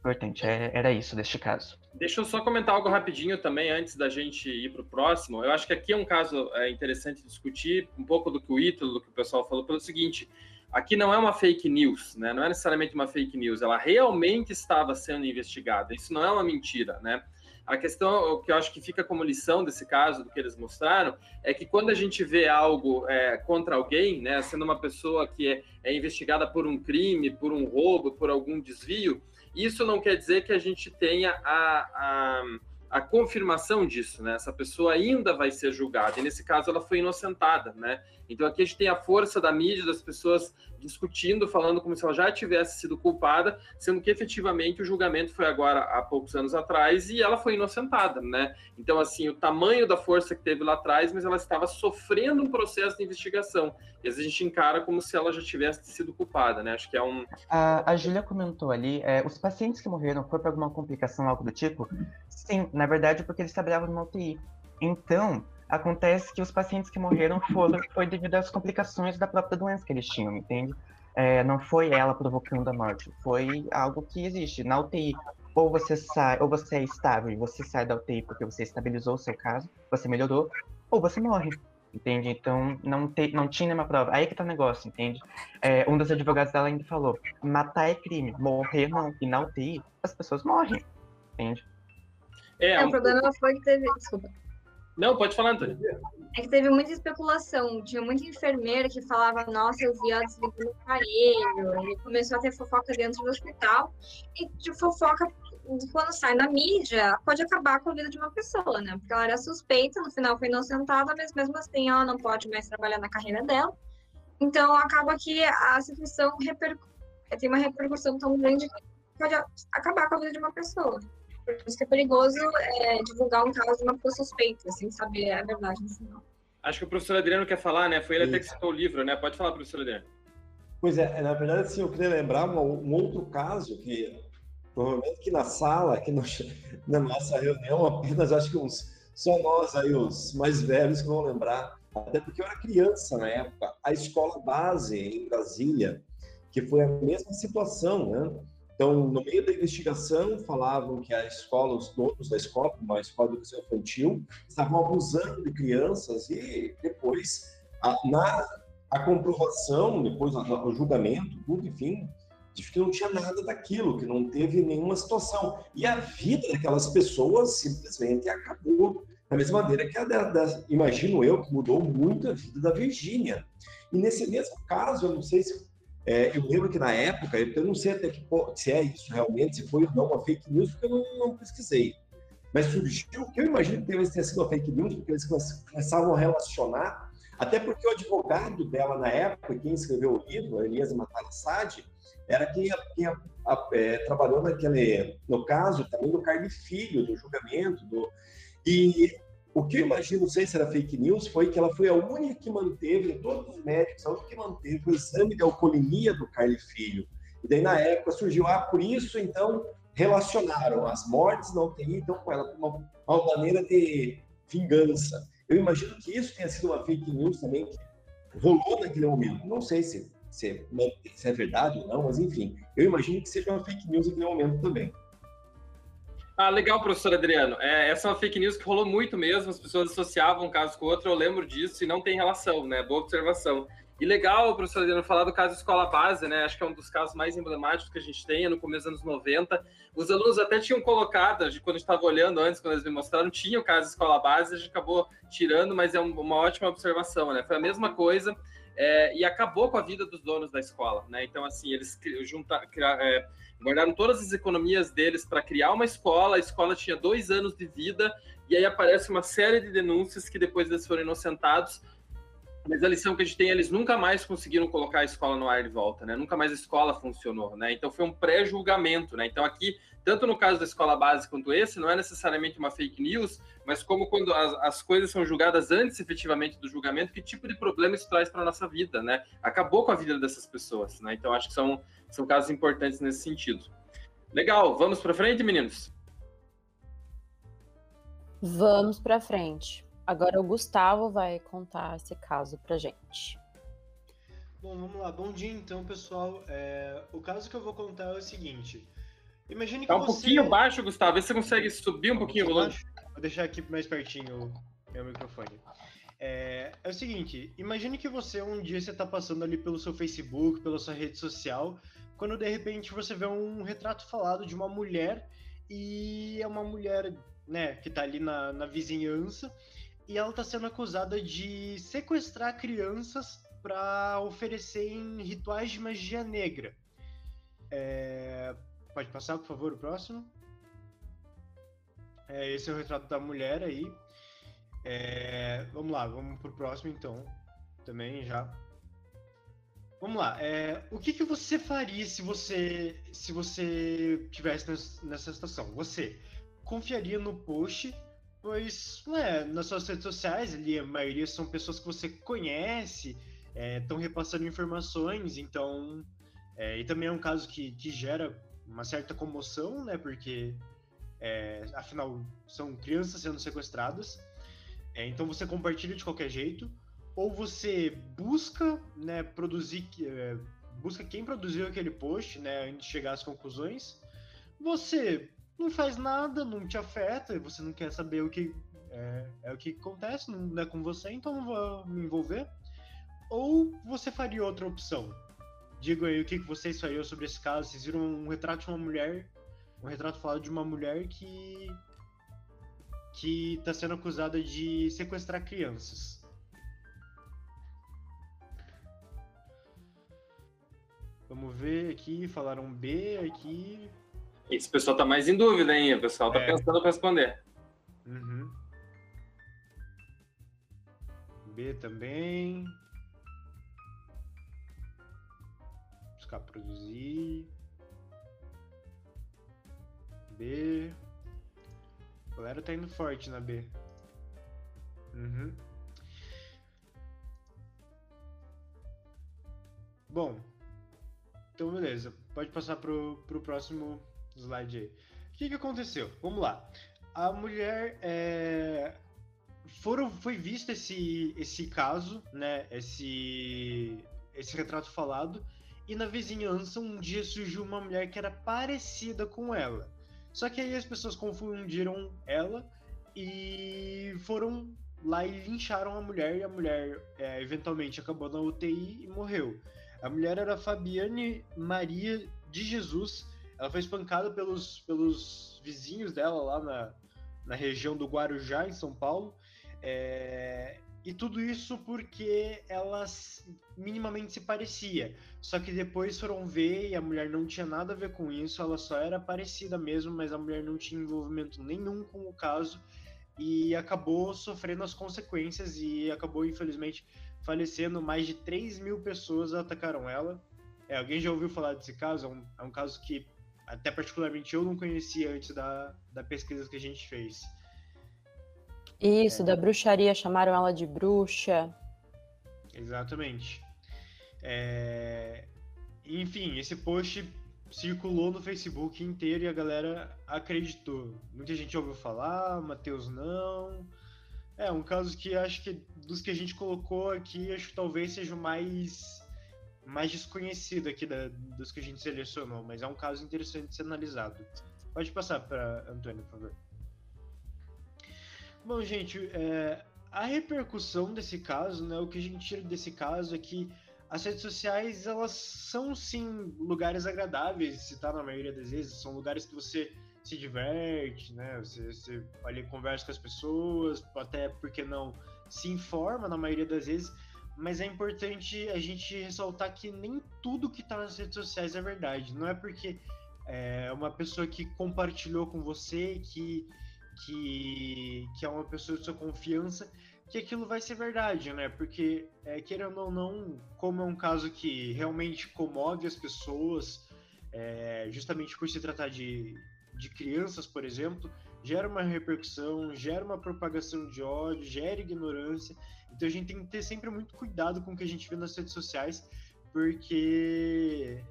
Importante, é- era isso deste caso. Deixa eu só comentar algo rapidinho também, antes da gente ir para o próximo. Eu acho que aqui é um caso é, interessante discutir um pouco do que o Ítalo, do que o pessoal falou, pelo seguinte: aqui não é uma fake news, né? Não é necessariamente uma fake news, ela realmente estava sendo investigada. Isso não é uma mentira, né? A questão, que eu acho que fica como lição desse caso, do que eles mostraram, é que quando a gente vê algo é, contra alguém, né, sendo uma pessoa que é, é investigada por um crime, por um roubo, por algum desvio, isso não quer dizer que a gente tenha a, a, a confirmação disso, né? Essa pessoa ainda vai ser julgada, e nesse caso ela foi inocentada, né? Então aqui a gente tem a força da mídia, das pessoas discutindo, falando como se ela já tivesse sido culpada, sendo que efetivamente o julgamento foi agora há poucos anos atrás e ela foi inocentada, né? Então, assim, o tamanho da força que teve lá atrás, mas ela estava sofrendo um processo de investigação. E às vezes a gente encara como se ela já tivesse sido culpada, né? Acho que é um. A, a Júlia comentou ali, é, os pacientes que morreram foi por alguma complicação, algo do tipo? Sim, na verdade, porque eles trabalhavam numa UTI. Então, acontece que os pacientes que morreram foram foi devido às complicações da própria doença que eles tinham, entende? É, não foi ela provocando a morte, foi algo que existe na UTI. Ou você sai, ou você é estável e você sai da UTI porque você estabilizou o seu caso, você melhorou, ou você morre, entende? Então não, te, não tinha nenhuma prova. Aí que tá o negócio, entende? É, um dos advogados dela ainda falou: matar é crime, morrer não. E na UTI as pessoas morrem, entende? É, É, um o problema foi que teve. Desculpa. Não, pode falar, Antônio. É que teve muita especulação. Tinha muita enfermeira que falava, nossa, eu vi ela desligando o aparelho. E começou a ter fofoca dentro do hospital. E de fofoca, quando sai na mídia, pode acabar com a vida de uma pessoa, né? Porque ela era suspeita, no final foi inocentada, mas mesmo assim ela não pode mais trabalhar na carreira dela. Então, acaba que a situação tem uma repercussão tão grande que pode acabar com a vida de uma pessoa. Por isso que é perigoso é, divulgar um caso de uma pessoa suspeita, sem saber a verdade no final. Acho que o professor Adriano quer falar, né? Foi ele até que citou o livro, né? Pode falar, professor Adriano. Pois é, na verdade, assim, eu queria lembrar um, um outro caso que provavelmente que na sala, aqui no, na nossa reunião, apenas acho que uns só nós aí, os mais velhos, que vão lembrar. Até porque eu era criança na época. A escola base em Brasília, que foi a mesma situação, né? Então, no meio da investigação, falavam que a escola, os donos da escola, uma escola de educação infantil, estavam abusando de crianças e depois, a, na a comprovação, depois o julgamento, tudo, enfim, de que não tinha nada daquilo, que não teve nenhuma situação. E a vida daquelas pessoas simplesmente acabou. Da mesma maneira que a da, da, imagino eu, que mudou muito a vida da Virgínia. E nesse mesmo caso, eu não sei se é, eu lembro que na época, eu não sei até que se é isso realmente, se foi ou não uma fake news, porque eu não, não pesquisei. Mas surgiu, que eu imagino que deve ter sido uma fake news, porque eles começavam a relacionar, até porque o advogado dela na época, quem escreveu o livro, Elias Matarassad, era quem, quem a, a, é, trabalhou naquele, no caso também do Carne Filho, do julgamento, do, e o que eu imagino, sei se era fake news, foi que ela foi a única que manteve, de todos os médicos, a única que manteve o exame de alcoolemia do Carly Filho. E daí, na época, surgiu, ah, por isso, então, relacionaram as mortes na UTI, então, com ela, uma, uma maneira de vingança. Eu imagino que isso tenha sido uma fake news também, que rolou naquele momento. Não sei se, se, se é verdade ou não, mas enfim, eu imagino que seja uma fake news naquele momento também. Ah, legal, professor Adriano. É, essa é uma fake news que rolou muito mesmo, as pessoas associavam um caso com o outro, eu lembro disso e não tem relação, né? Boa observação. E legal, professor Adriano, falar do caso escola base, né? Acho que é um dos casos mais emblemáticos que a gente tem, no começo dos anos 90. Os alunos até tinham colocado, quando a gente estava olhando antes, quando eles me mostraram, tinha o caso escola base, a gente acabou tirando, mas é uma ótima observação, né? Foi a mesma coisa é, e acabou com a vida dos donos da escola, né? Então, assim, eles juntaram. É, guardaram todas as economias deles para criar uma escola. A escola tinha dois anos de vida, e aí aparece uma série de denúncias que depois eles foram inocentados. Mas a lição que a gente tem, eles nunca mais conseguiram colocar a escola no ar de volta, né? Nunca mais a escola funcionou, né? Então foi um pré-julgamento, né? Então aqui, tanto no caso da escola base quanto esse, não é necessariamente uma fake news, mas como quando as, as coisas são julgadas antes efetivamente do julgamento, que tipo de problema isso traz para nossa vida, né? Acabou com a vida dessas pessoas, né? Então acho que são são casos importantes nesse sentido. Legal, vamos para frente, meninos? Vamos para frente. Agora o Gustavo vai contar esse caso para gente. Bom, vamos lá. Bom dia, então, pessoal. É... O caso que eu vou contar é o seguinte. Imagine que tá um você... pouquinho baixo, Gustavo. Vê se você consegue subir um pouquinho o volume. Vou deixar aqui mais pertinho o meu microfone. É, é, o seguinte, imagine que você um dia você está passando ali pelo seu Facebook, pela sua rede social, quando de repente você vê um retrato falado de uma mulher e é uma mulher, né, que está ali na, na vizinhança e ela está sendo acusada de sequestrar crianças para oferecer em rituais de magia negra. É, pode passar, por favor, o próximo. É, esse é o retrato da mulher aí. É, vamos lá, vamos pro próximo então. Também já. Vamos lá. É, o que, que você faria se você se você tivesse nessa situação? Você confiaria no post, pois né, nas suas redes sociais ali a maioria são pessoas que você conhece, estão é, repassando informações, então é, e também é um caso que, que gera uma certa comoção, né? Porque é, afinal são crianças sendo sequestradas. É, então você compartilha de qualquer jeito, ou você busca, né, produzir, é, busca quem produziu aquele post, né, antes de chegar às conclusões. Você não faz nada, não te afeta, você não quer saber o que é, é o que acontece, não é com você, então não vou me envolver. Ou você faria outra opção? Diga aí o que vocês fariam sobre esse caso. Vocês viram um retrato de uma mulher, um retrato falado de uma mulher que que está sendo acusada de sequestrar crianças. Vamos ver aqui, falaram B aqui. Esse pessoal tá mais em dúvida, hein? O pessoal tá é. pensando para responder. Uhum. B também. Buscar produzir. B. A galera tá indo forte na B. Uhum. Bom, então beleza. Pode passar pro, pro próximo slide aí. O que, que aconteceu? Vamos lá. A mulher é, foram, foi visto esse, esse caso, né? Esse, esse retrato falado. E na vizinhança, um dia surgiu uma mulher que era parecida com ela. Só que aí as pessoas confundiram ela e foram lá e lincharam a mulher. E a mulher é, eventualmente acabou na UTI e morreu. A mulher era Fabiane Maria de Jesus. Ela foi espancada pelos, pelos vizinhos dela lá na, na região do Guarujá, em São Paulo. É, e tudo isso porque elas minimamente se parecia. Só que depois foram ver e a mulher não tinha nada a ver com isso, ela só era parecida mesmo, mas a mulher não tinha envolvimento nenhum com o caso e acabou sofrendo as consequências e acabou, infelizmente, falecendo. Mais de 3 mil pessoas atacaram ela. É, alguém já ouviu falar desse caso? É um, é um caso que até particularmente eu não conhecia antes da, da pesquisa que a gente fez. Isso, é. da bruxaria, chamaram ela de bruxa. Exatamente. É... Enfim, esse post circulou no Facebook inteiro e a galera acreditou. Muita gente ouviu falar, Matheus não. É um caso que acho que dos que a gente colocou aqui, acho que talvez seja o mais mais desconhecido aqui da, dos que a gente selecionou, mas é um caso interessante de ser analisado. Pode passar para Antônio, por favor. Bom, gente, é, a repercussão desse caso, né, o que a gente tira desse caso é que as redes sociais, elas são sim lugares agradáveis de citar na maioria das vezes, são lugares que você se diverte, né, você, você ali conversa com as pessoas, até porque não se informa na maioria das vezes, mas é importante a gente ressaltar que nem tudo que está nas redes sociais é verdade, não é porque é uma pessoa que compartilhou com você, que que, que é uma pessoa de sua confiança, que aquilo vai ser verdade, né? Porque, é, querendo ou não, como é um caso que realmente comove as pessoas, é, justamente por se tratar de, de crianças, por exemplo, gera uma repercussão, gera uma propagação de ódio, gera ignorância. Então a gente tem que ter sempre muito cuidado com o que a gente vê nas redes sociais, porque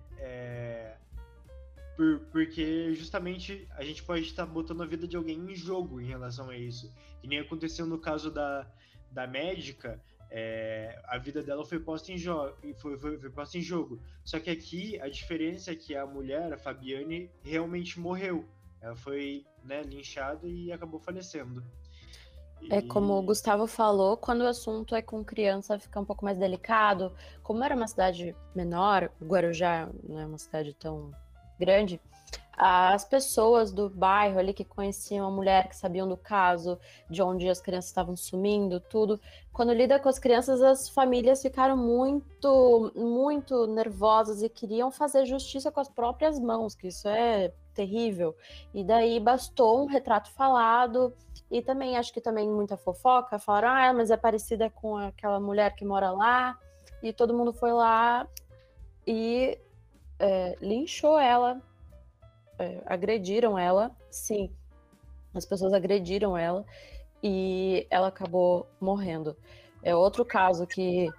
por, porque justamente a gente pode estar botando a vida de alguém em jogo em relação a isso. Que nem aconteceu no caso da, da médica, é, a vida dela foi posta em jogo, foi, foi, foi, posta em jogo. Só que aqui a diferença é que a mulher, a Fabiane, realmente morreu. Ela foi né, linchada e acabou falecendo. É como o Gustavo falou, quando o assunto é com criança fica um pouco mais delicado. Como era uma cidade menor, Guarujá não é uma cidade tão grande, as pessoas do bairro ali que conheciam a mulher, que sabiam do caso, de onde as crianças estavam sumindo, tudo. Quando lida com as crianças, as famílias ficaram muito, muito nervosas e queriam fazer justiça com as próprias mãos, que isso é terrível. E daí bastou um retrato falado e também acho que também muita fofoca, falaram: "Ah, mas é parecida com aquela mulher que mora lá". E todo mundo foi lá e é, linchou ela, é, agrediram ela, sim, as pessoas agrediram ela e ela acabou morrendo. É outro caso que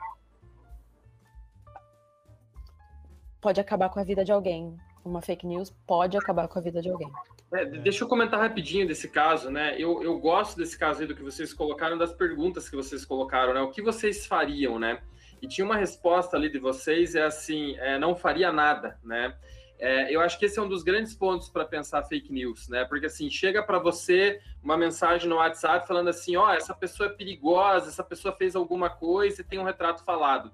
pode acabar com a vida de alguém. Uma fake news pode acabar com a vida de alguém. É, deixa eu comentar rapidinho desse caso, né? Eu, eu gosto desse caso aí do que vocês colocaram, das perguntas que vocês colocaram, né? O que vocês fariam, né? E tinha uma resposta ali de vocês, é assim, é, não faria nada, né? É, eu acho que esse é um dos grandes pontos para pensar fake news, né? Porque assim, chega para você uma mensagem no WhatsApp falando assim, ó, oh, essa pessoa é perigosa, essa pessoa fez alguma coisa e tem um retrato falado.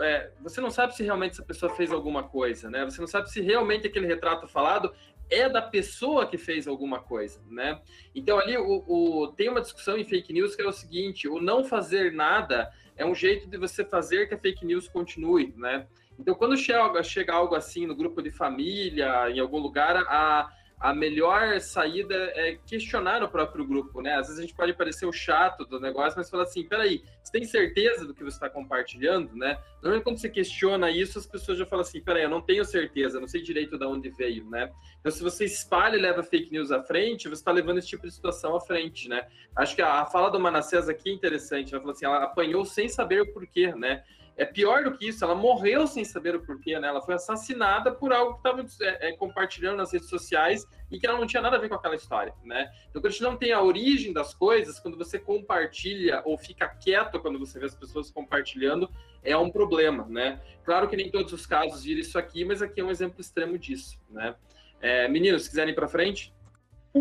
É, você não sabe se realmente essa pessoa fez alguma coisa, né? Você não sabe se realmente aquele retrato falado é da pessoa que fez alguma coisa, né? Então ali o, o, tem uma discussão em fake news que é o seguinte: o não fazer nada é um jeito de você fazer que a fake news continue, né? Então, quando chega, chega algo assim no grupo de família, em algum lugar, a, a melhor saída é questionar o próprio grupo, né? Às vezes a gente pode parecer o chato do negócio, mas falar assim, peraí, você tem certeza do que você está compartilhando, né? Normalmente quando você questiona isso, as pessoas já falam assim, peraí, eu não tenho certeza, não sei direito de onde veio, né? Então se você espalha e leva fake news à frente, você está levando esse tipo de situação à frente, né? Acho que a, fala do Manassés aqui é interessante, ela falou assim, ela apanhou sem saber o porquê, né? É pior do que isso, ela morreu sem saber o porquê, né? Ela foi assassinada por algo que estava é, é, compartilhando nas redes sociais e que ela não tinha nada a ver com aquela história, né? Então, quando a gente não tem a origem das coisas, quando você compartilha ou fica quieto quando você vê as pessoas compartilhando, é um problema, né? Claro que nem todos os casos viram isso aqui, mas aqui é um exemplo extremo disso, né? É, meninos, se quiserem ir para frente.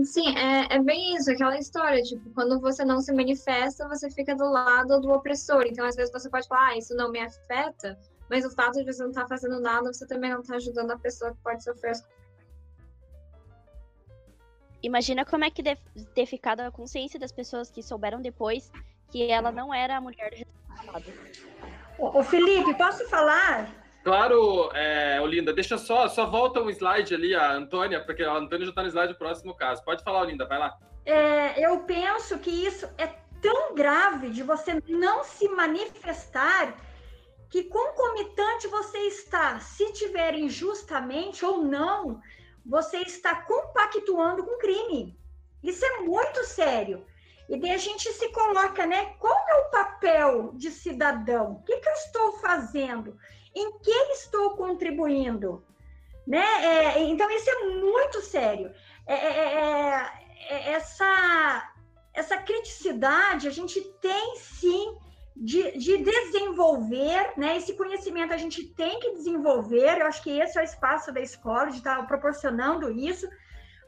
Sim, é, é bem isso, aquela história, tipo, quando você não se manifesta, você fica do lado do opressor. Então, às vezes, você pode falar, ah, isso não me afeta, mas o fato de você não estar tá fazendo nada, você também não está ajudando a pessoa que pode sofrer. Imagina como é que deve ter ficado a consciência das pessoas que souberam depois que ela não era a mulher do. Ô, Felipe, posso falar? Claro, é, Olinda, deixa só, só volta um slide ali, a Antônia, porque a Antônia já está no slide próximo caso. Pode falar, Olinda, vai lá. É, eu penso que isso é tão grave de você não se manifestar que concomitante você está, se tiver injustamente ou não, você está compactuando com crime. Isso é muito sério. E daí a gente se coloca, né? Qual é o papel de cidadão? O que, que eu estou fazendo? Em que estou contribuindo? Né? É, então, isso é muito sério. É, é, é, é, essa, essa criticidade a gente tem sim de, de, desenvolver, né? Esse conhecimento a gente tem que desenvolver. Eu acho que esse é o espaço da escola, de estar proporcionando isso.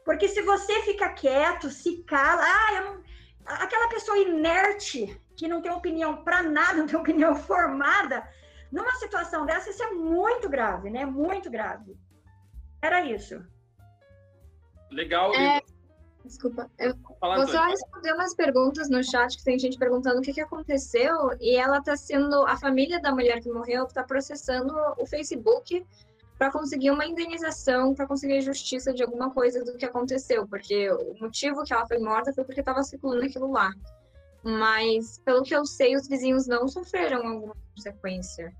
Porque se você fica quieto, se cala, ah, não... aquela pessoa inerte, que não tem opinião para nada, não tem opinião formada, numa situação dessa, isso é muito grave, né? Muito grave. Era isso. Legal. É, desculpa. Eu vou só responder umas perguntas no chat que tem gente perguntando o que, que aconteceu e ela está sendo a família da mulher que morreu está processando o Facebook para conseguir uma indenização, para conseguir justiça de alguma coisa do que aconteceu, porque o motivo que ela foi morta foi porque estava circulando aquilo lá. Mas, pelo que eu sei, os vizinhos não sofreram alguma consequência.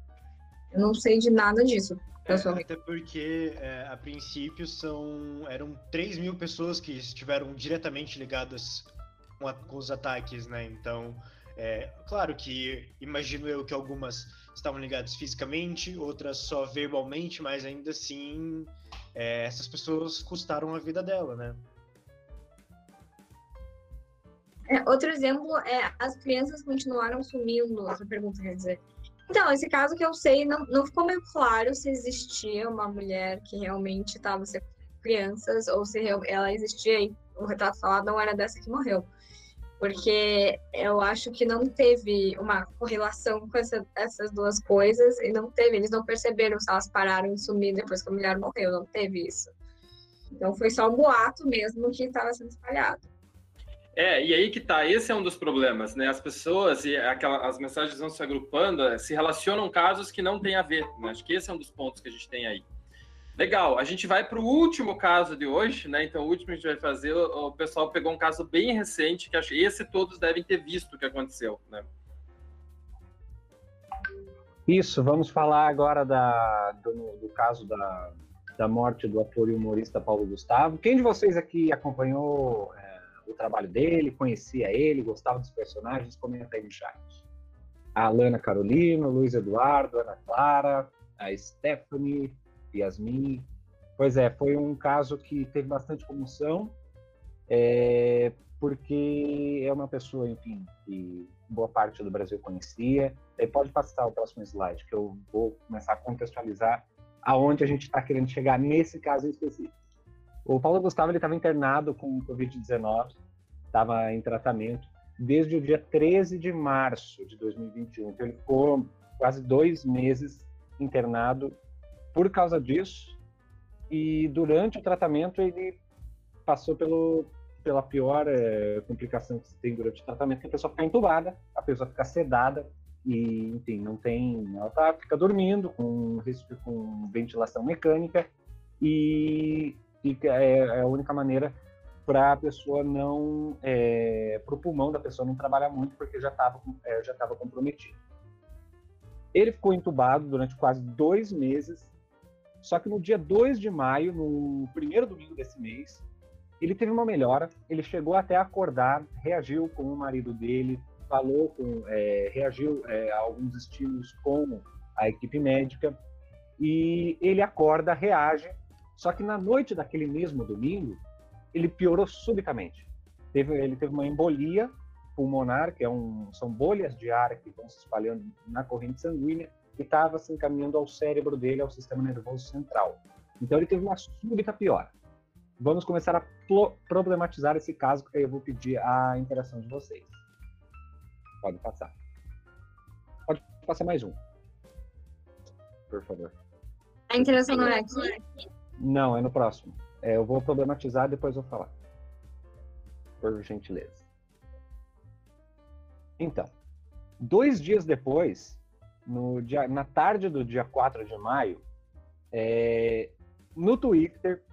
Eu não sei de nada disso. É, até porque, é, a princípio, são eram 3 mil pessoas que estiveram diretamente ligadas com, a, com os ataques, né? Então, é, claro que imagino eu que algumas estavam ligadas fisicamente, outras só verbalmente, mas ainda assim, é, essas pessoas custaram a vida dela, né? É, outro exemplo é as crianças continuaram sumindo. Outra pergunta quer dizer. Então, esse caso que eu sei, não, não ficou meio claro se existia uma mulher que realmente estava com crianças ou se ela existia e o retrato falado não era dessa que morreu. Porque eu acho que não teve uma correlação com essa, essas duas coisas e não teve, eles não perceberam se elas pararam de sumir depois que a mulher morreu, não teve isso. Então foi só um boato mesmo que estava sendo espalhado. É, e aí que tá, esse é um dos problemas, né? As pessoas e aquela, as mensagens vão se agrupando, eh, se relacionam casos que não têm a ver, né? Acho que esse é um dos pontos que a gente tem aí. Legal, a gente vai para o último caso de hoje, né? Então, o último a gente vai fazer, o, pessoal pegou um caso bem recente, que acho esse todos devem ter visto o que aconteceu, né? Isso, vamos falar agora da, do, do caso da, da morte do ator e humorista Paulo Gustavo. Quem de vocês aqui acompanhou é, o trabalho dele, conhecia ele, gostava dos personagens, comenta aí no chat. A Alana Carolina, Luiz Eduardo, Ana Clara, a Stephanie, Yasmin. Pois é, foi um caso que teve bastante comoção, é, porque é uma pessoa, enfim, que boa parte do Brasil conhecia. E pode passar o próximo slide, que eu vou começar a contextualizar aonde a gente está querendo chegar nesse caso específico. O Paulo Gustavo estava internado com Covid-19, estava em tratamento desde o dia 13 de março de 2021. Então, ele ficou quase dois meses internado por causa disso. E durante o tratamento, ele passou pelo, pela pior é, complicação que se tem durante o tratamento, que a pessoa fica entubada, a pessoa fica sedada e, enfim, não tem. Ela tá, fica dormindo com, com ventilação mecânica e fica, é, é a única maneira para a pessoa não, é, para o pulmão da pessoa não trabalhar muito, porque já estava é, já comprometido. Ele ficou entubado durante quase dois meses, só que no dia 2 de maio, no primeiro domingo desse mês, ele teve uma melhora, ele chegou até a acordar, reagiu com o marido dele, falou com, é, reagiu é, a alguns estímulos com a equipe médica, e ele acorda, reage, só que na noite daquele mesmo domingo, ele piorou subitamente. Teve, ele teve uma embolia pulmonar, que é um, são bolhas de ar que vão se espalhando na corrente sanguínea, e estava se encaminhando ao cérebro dele, ao sistema nervoso central. Então ele teve uma súbita piora. Vamos começar a problematizar esse caso, que aí eu vou pedir a interação de vocês. Pode passar. Pode passar mais um. Por favor. A interação não é aqui? Não, é no próximo. É, eu vou problematizar, depois vou falar. Por gentileza. Então, dois dias depois, dia, na tarde do dia 4 de maio, é, no Twitter,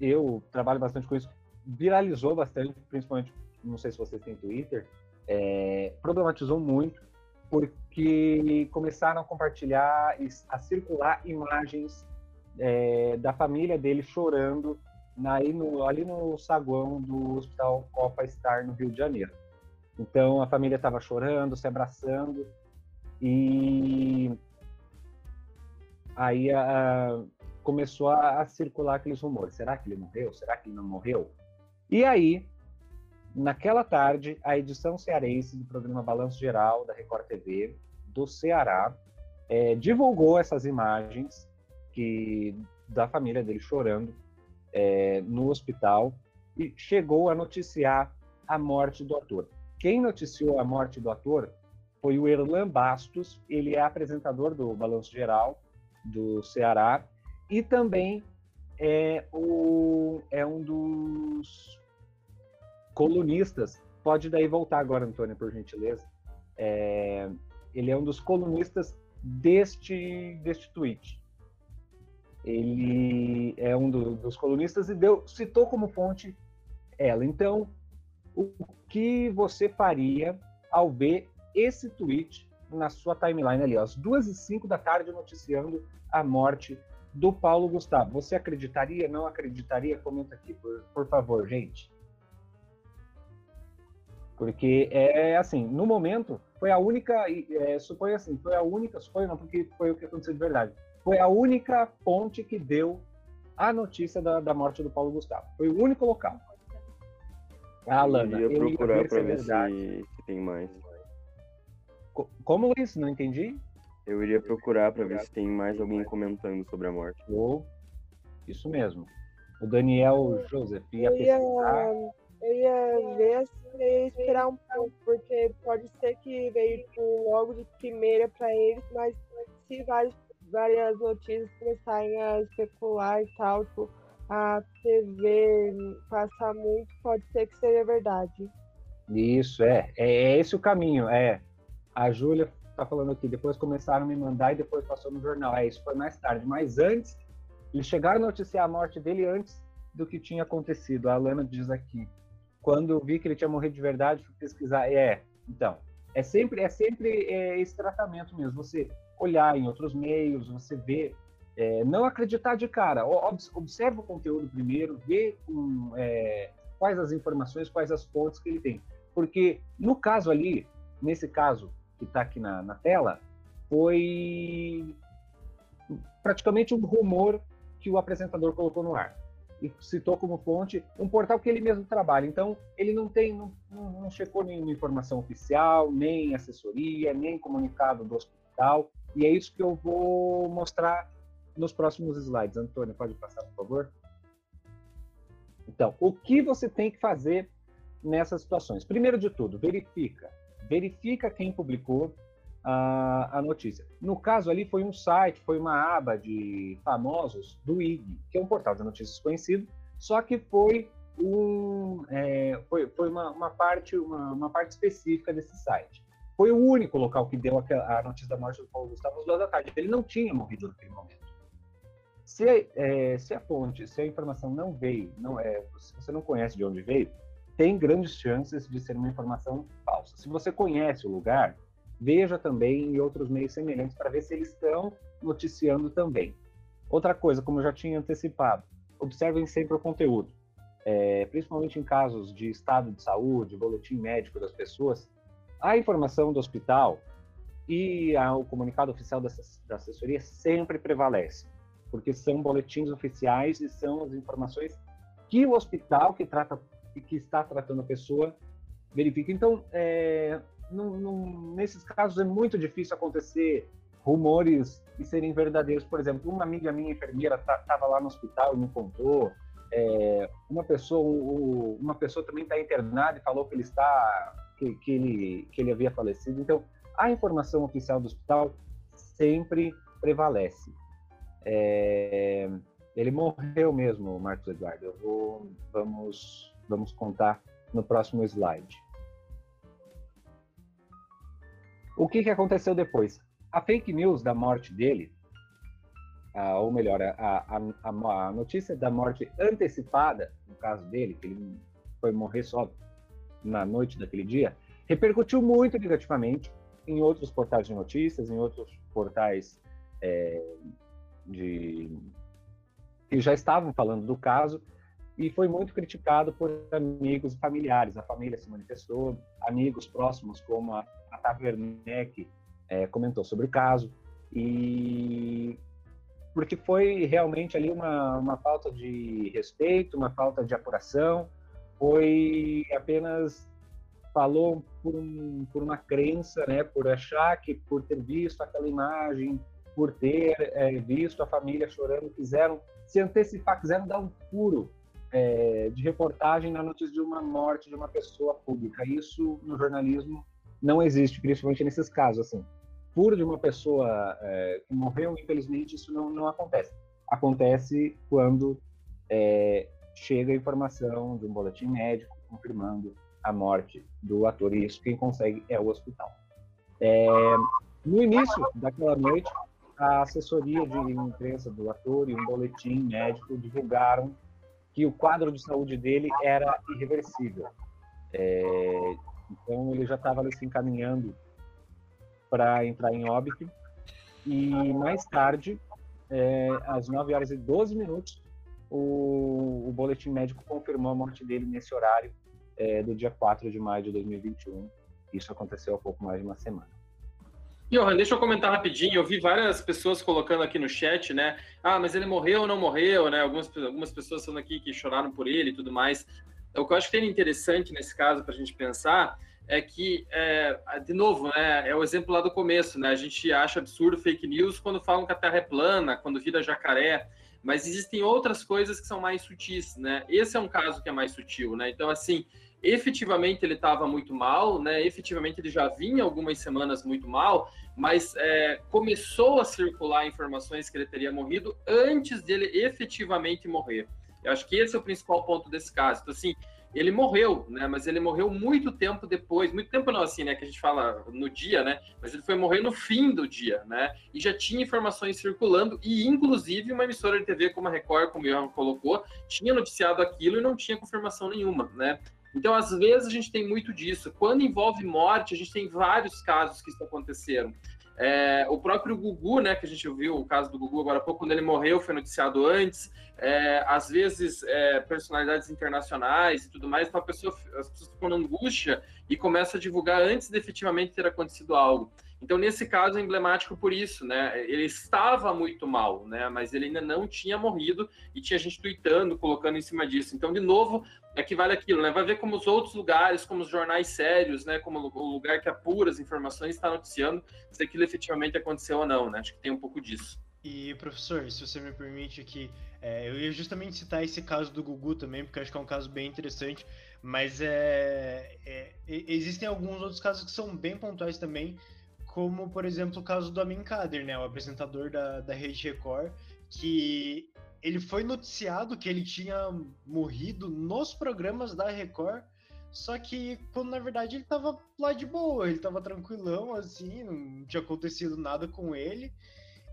eu trabalho bastante com isso, viralizou bastante, principalmente, não sei se vocês têm Twitter, é, problematizou muito, porque começaram a compartilhar, a circular imagens é, da família dele chorando na, no, ali no saguão do Hospital Copa Star, no Rio de Janeiro. Então a família estava chorando, se abraçando, e aí a, começou a, a, circular aqueles rumores. Será que ele morreu? Será que ele não morreu? E aí, naquela tarde, a edição cearense do programa Balanço Geral da Record TV do Ceará é, divulgou essas imagens que da família dele chorando é, no hospital e chegou a noticiar a morte do ator. Quem noticiou a morte do ator foi o Erlan Bastos, ele é apresentador do Balanço Geral do Ceará e também é, o, é um dos colunistas. Pode daí voltar agora, Antônio, por gentileza. É, ele é um dos colunistas deste, deste tweet. Ele é um do, dos colunistas e deu, citou como fonte ela. Então, o que você faria ao ver esse tweet na sua timeline ali, ó, às duas e cinco da tarde, noticiando a morte do Paulo Gustavo. Você acreditaria, não acreditaria? Comenta aqui, por, por favor, gente. Porque é assim, no momento, foi a única, é, suponho assim, foi a única, suponho não, porque foi o que aconteceu de verdade foi a única ponte que deu a notícia da, da morte do Paulo Gustavo. Foi o único local. A Alana. Eu ia procurar para ver se, se, tem mais. Como, Luiz? Não entendi? Eu iria procurar para ver se tem mais alguém comentando sobre a morte. Oh, isso mesmo. O Daniel Joseph ia eu ia, eu ia ver assim, ia esperar um pouco, porque pode ser que veio tipo, logo de primeira para eles, mas se vários várias notícias começarem a especular e tal, tipo, a TV passar muito, pode ser que seja verdade. Isso, é. É, é esse o caminho, é. A Júlia tá falando aqui, depois começaram a me mandar e depois passou no jornal. É, isso foi mais tarde. Mas antes, eles chegaram a noticiar a morte dele antes do que tinha acontecido. A Alana diz aqui. Quando vi que ele tinha morrido de verdade, fui pesquisar. É, então, é sempre, é sempre é, esse tratamento mesmo. Você olhar em outros meios, você vê, é, não acreditar de cara, observa o conteúdo primeiro, vê é, quais as informações, quais as fontes que ele tem. Porque no caso ali, nesse caso que está aqui na, na tela, foi praticamente um rumor que o apresentador colocou no ar e citou como fonte um portal que ele mesmo trabalha. Então, ele não tem, não, não checou nenhuma informação oficial, nem assessoria, nem comunicado do hospital. E é isso que eu vou mostrar nos próximos slides. Antônio, pode passar, por favor? Então, o que você tem que fazer nessas situações? Primeiro de tudo, verifica. Verifica quem publicou a, a notícia. No caso ali, foi um site, foi uma aba de famosos do IG, que é um portal de notícias conhecido, só que foi um, é, foi, foi uma, uma, parte, uma, uma parte específica desse site foi o único local que deu a notícia da morte do Paulo Gustavo às duas da tarde. Ele não tinha morrido naquele momento. Se, é, se a fonte, se a informação não veio, não é, se você não conhece de onde veio, tem grandes chances de ser uma informação falsa. Se você conhece o lugar, veja também em outros meios semelhantes para ver se eles estão noticiando também. Outra coisa, como eu já tinha antecipado, observem sempre o conteúdo. É, principalmente em casos de estado de saúde, boletim médico das pessoas, a informação do hospital e a, o comunicado oficial da, da assessoria sempre prevalece, porque são boletins oficiais e são as informações que o hospital que trata que está tratando a pessoa verifica. Então, é, nesses casos é muito difícil acontecer rumores e serem verdadeiros. Por exemplo, uma amiga minha enfermeira estava lá no hospital e me contou. É, uma pessoa, uma pessoa também está internada e falou que ele está, que, que, ele, que ele havia falecido. Então, a informação oficial do hospital sempre prevalece. É, ele morreu mesmo, Marcos Eduardo. Vou, vamos, vamos contar no próximo slide. O que, que aconteceu depois? A fake news da morte dele, ou melhor, a, a, a, notícia da morte antecipada, no caso dele, que ele foi morrer só na noite daquele dia, repercutiu muito negativamente em outros portais de notícias, em outros portais é, de que já estavam falando do caso e foi muito criticado por amigos e familiares. A família se manifestou, amigos próximos como a, a Taverneck é, comentou sobre o caso e porque foi realmente ali uma, uma falta de respeito, uma falta de apuração, foi apenas falou por, um, por uma crença, né, por achar que por ter visto aquela imagem, por ter é, visto a família chorando, quiseram se antecipar, quiseram dar um furo é, de reportagem na notícia de uma morte de uma pessoa pública. Isso no jornalismo não existe, principalmente nesses casos. Assim, furo de uma pessoa é, que morreu, infelizmente, isso não, não acontece. Acontece quando é, chega a informação de um boletim médico confirmando a morte do ator, e isso quem consegue é o hospital. É, no início daquela noite, a assessoria de imprensa do ator e um boletim médico divulgaram que o quadro de saúde dele era irreversível. É, então ele já estava se encaminhando para entrar em óbito. E mais tarde, é, às 9 horas e 12 minutos, o, o, boletim médico confirmou a morte dele nesse horário é, do dia 4 de maio de 2021. Isso aconteceu há pouco mais de uma semana. Johan, deixa eu comentar rapidinho. Eu vi várias pessoas colocando aqui no chat, né? Ah, mas ele morreu ou não morreu, né? Algumas, algumas pessoas falando aqui que choraram por ele e tudo mais. O que eu acho que tem interessante nesse caso para a gente pensar é que, é, de novo, né, é o exemplo lá do começo, né? A gente acha absurdo fake news quando falam que a Terra é plana, quando vira jacaré, mas existem outras coisas que são mais sutis, né? Esse é um caso que é mais sutil, né? Então, assim, efetivamente ele estava muito mal, né? Efetivamente ele já vinha algumas semanas muito mal, mas é, começou a circular informações que ele teria morrido antes dele efetivamente morrer. Eu acho que esse é o principal ponto desse caso. Então, assim, ele morreu, né? Mas ele morreu muito tempo depois, muito tempo não assim, né? Que a gente fala no dia, né? Mas ele foi morrer no fim do dia, né? E já tinha informações circulando e, inclusive, uma emissora de TV como a Record, como o Ian colocou, tinha noticiado aquilo e não tinha confirmação nenhuma, né? Então, às vezes, a gente tem muito disso. Quando envolve morte, a gente tem vários casos que isso aconteceram. É, o próprio Gugu, né, que a gente viu o caso do Gugu agora há pouco, quando ele morreu, foi noticiado antes. É, às vezes, é, personalidades internacionais e tudo mais, então pessoa, as pessoas ficam na angústia e começam a divulgar antes de efetivamente ter acontecido algo. Então, nesse caso, é emblemático por isso, né? Ele estava muito mal, né? Mas ele ainda não tinha morrido e tinha gente tweetando, colocando em cima disso. Então, de novo, é que vale aquilo, né? Vai ver como os outros lugares, como os jornais sérios, né? Como o lugar que apura as informações está noticiando se aquilo efetivamente aconteceu ou não, né? Acho que tem um pouco disso. E, professor, se você me permite aqui, é, eu ia justamente citar esse caso do Gugu também, porque acho que é um caso bem interessante, mas é, é, existem alguns outros casos que são bem pontuais também, como, por exemplo, o caso do Amin Kader, né, o apresentador da, da Rede Record, que ele foi noticiado que ele tinha morrido nos programas da Record, só que quando na verdade ele tava lá de boa, ele tava tranquilão, assim, não tinha acontecido nada com ele.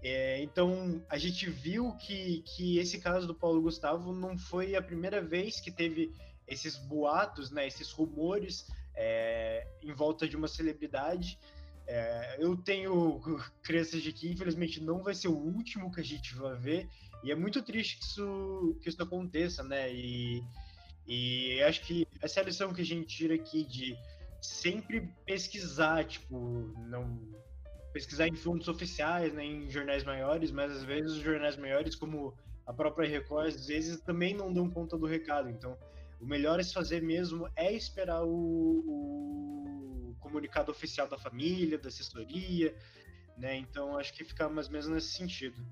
É, então, a gente viu que, que esse caso do Paulo Gustavo não foi a primeira vez que teve esses boatos, né, esses rumores é, em volta de uma celebridade. É, eu tenho crenças de que, infelizmente, não vai ser o último que a gente vai ver, e é muito triste que isso, que isso aconteça, né? E, e acho que essa é a lição que a gente tira aqui de sempre pesquisar, tipo, não pesquisar em fontes oficiais, né, em jornais maiores, mas às vezes os jornais maiores, como a própria Record, às vezes também não dão conta do recado. Então, o melhor a se fazer mesmo é esperar o, o comunicado oficial da família, da assessoria, né? Então, acho que fica mais ou menos nesse sentido.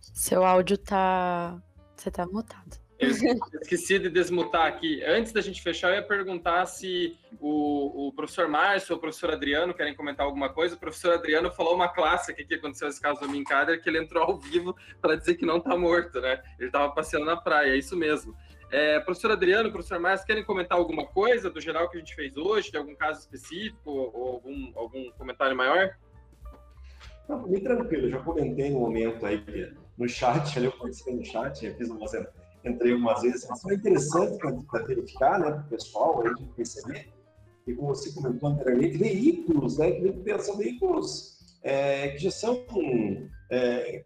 Seu áudio tá. Você tá mutado. Eu esqueci de desmutar aqui. Antes da gente fechar, eu ia perguntar se o, o professor Márcio ou o professor Adriano querem comentar alguma coisa. O professor Adriano falou uma classe aqui que aconteceu esse caso do Minkader, que ele entrou ao vivo para dizer que não está morto, né? Ele estava passeando na praia, é isso mesmo. É, professor Adriano, professor Márcio, querem comentar alguma coisa do geral que a gente fez hoje, de algum caso específico ou algum, algum comentário maior? Não, bem tranquilo, já comentei no momento aí no chat, ali eu participei no chat, fiz uma entrei umas vezes, mas foi interessante para verificar, né, para o pessoal aí perceber, e como você comentou anteriormente, veículos, né, que pensa veículos é, que já são, é,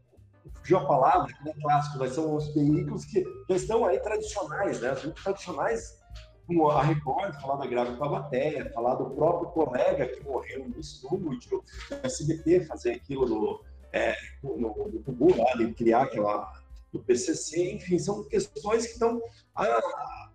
fugiu a palavra, que não é clássico, mas são os veículos que já estão aí tradicionais, né, os tradicionais, como a Record, falar da Grávida Taubaté, falar do próprio colega que morreu no estúdio, o SBT fazer aquilo no, é, no, no, Google, lá, de criar aquela do PCC, enfim, são questões que estão a,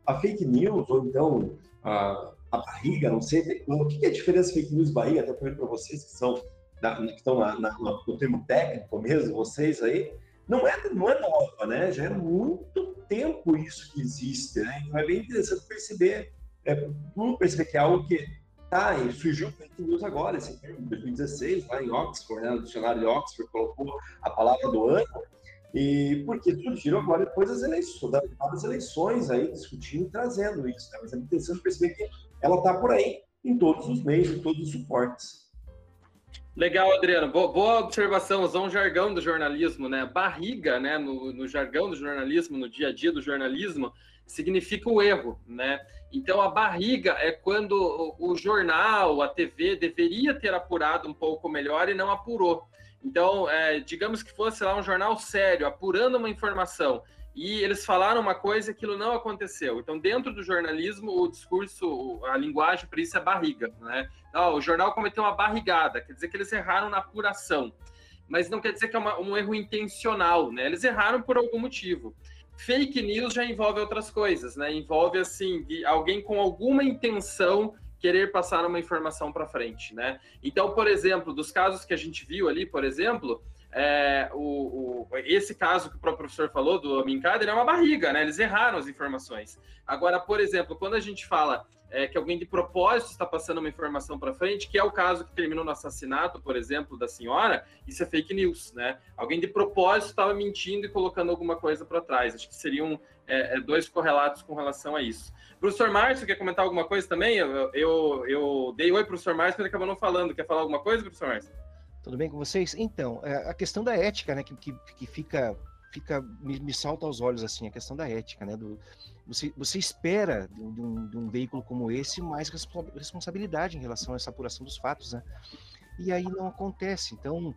a fake news ou então a, a barriga, não sei o que é a diferença fake news barriga, até para vocês que são da, que estão na, na, no termo técnico mesmo, vocês aí, não é, não é nova, né? Já é muito tempo isso que existe, né? Então é bem interessante perceber, é, perceber que é algo que tá, e surgiu fake news agora, esse termo, em 2016, lá em Oxford, né, no dicionário de Oxford colocou a palavra do ano, e porque surgiram agora depois das eleições, das eleições aí, discutindo e trazendo isso. Né? Mas é interessante perceber que ela está por aí, em todos os meios, em todos os suportes. Legal, Adriano. Boa, boa observação. Usar um jargão do jornalismo, né? Barriga, né? No, no, jargão do jornalismo, no dia a dia do jornalismo, significa o erro, né? Então, a barriga é quando o, o jornal, a TV, deveria ter apurado um pouco melhor e não apurou. Então, é, digamos que fosse lá um jornal sério, apurando uma informação, e eles falaram uma coisa e aquilo não aconteceu. Então, dentro do jornalismo, o discurso, a linguagem para isso é barriga. Né? Então, o jornal cometeu uma barrigada, quer dizer que eles erraram na apuração. Mas não quer dizer que é uma, um erro intencional, né? Eles erraram por algum motivo. Fake news já envolve outras coisas, né? Envolve, assim, alguém com alguma intenção querer passar uma informação para frente, né? Então, por exemplo, dos casos que a gente viu ali, por exemplo, é, o, o, esse caso que o próprio professor falou do Minkader é uma barriga, né? Eles erraram as informações. Agora, por exemplo, quando a gente fala é, que alguém de propósito está passando uma informação para frente, que é o caso que terminou no assassinato, por exemplo, da senhora, isso é fake news, né? Alguém de propósito estava mentindo e colocando alguma coisa para trás. Acho que seriam é, é, dois correlatos com relação a isso. Professor Márcio, quer comentar alguma coisa também? Eu, eu, eu dei oi, professor Márcio, mas ele acabou não falando. Quer falar alguma coisa, professor Márcio? Tudo bem com vocês? Então, é, a questão da ética, né, que, que, que fica, fica me, me, salta aos olhos, assim, a questão da ética, né, do, você, você espera de um, de um veículo como esse mais responsabilidade em relação a essa apuração dos fatos, né, e aí não acontece, então,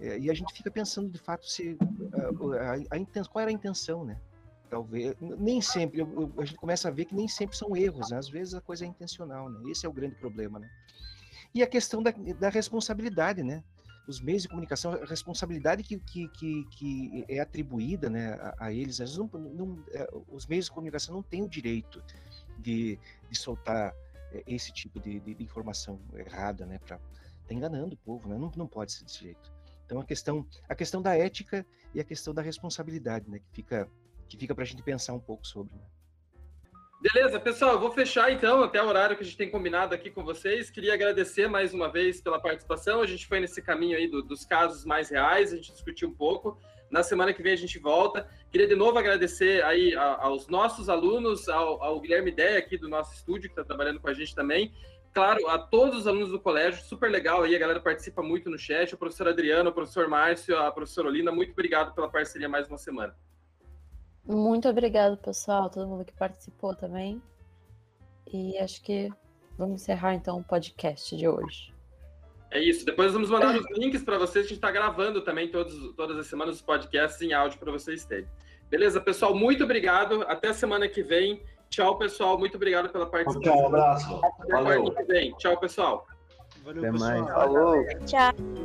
é, e a gente fica pensando, de fato, se, a, a, a, qual era a intenção, né, talvez nem sempre a gente começa a ver que nem sempre são erros né? às vezes a coisa é intencional né? Esse é o grande problema né? E a questão da, da responsabilidade né os meios de comunicação a responsabilidade que, que, que, que é atribuída né a, a eles não, não, é, os meios de comunicação não têm o direito de, de soltar é, esse tipo de, de, de informação errada né para tá enganando o povo né não, não pode ser desse jeito então a questão a questão da ética e a questão da responsabilidade né que fica que fica para a gente pensar um pouco sobre. Né? Beleza, pessoal, eu vou fechar então, até o horário que a gente tem combinado aqui com vocês. Queria agradecer mais uma vez pela participação. A gente foi nesse caminho aí do, dos casos mais reais, a gente discutiu um pouco. Na semana que vem a gente volta. Queria de novo agradecer aí aos nossos alunos, ao, ao Guilherme Ideia aqui do nosso estúdio, que está trabalhando com a gente também, claro, a todos os alunos do colégio, super legal aí, a galera participa muito no chat, o professor Adriano, o professor Márcio, a professora Olina, muito obrigado pela parceria mais uma semana. Muito obrigado, pessoal, todo mundo que participou também. E acho que vamos encerrar então o podcast de hoje. É isso. Depois vamos mandar os links para vocês. A gente está gravando também todos, todas as semanas os podcasts em áudio para vocês terem. Beleza, pessoal? Muito obrigado. Até a semana que vem. Tchau, pessoal. Muito obrigado pela participação. Tchau, um abraço. Até vem. Tchau, pessoal. Valeu, Até pessoal. mais. Falou. Tchau.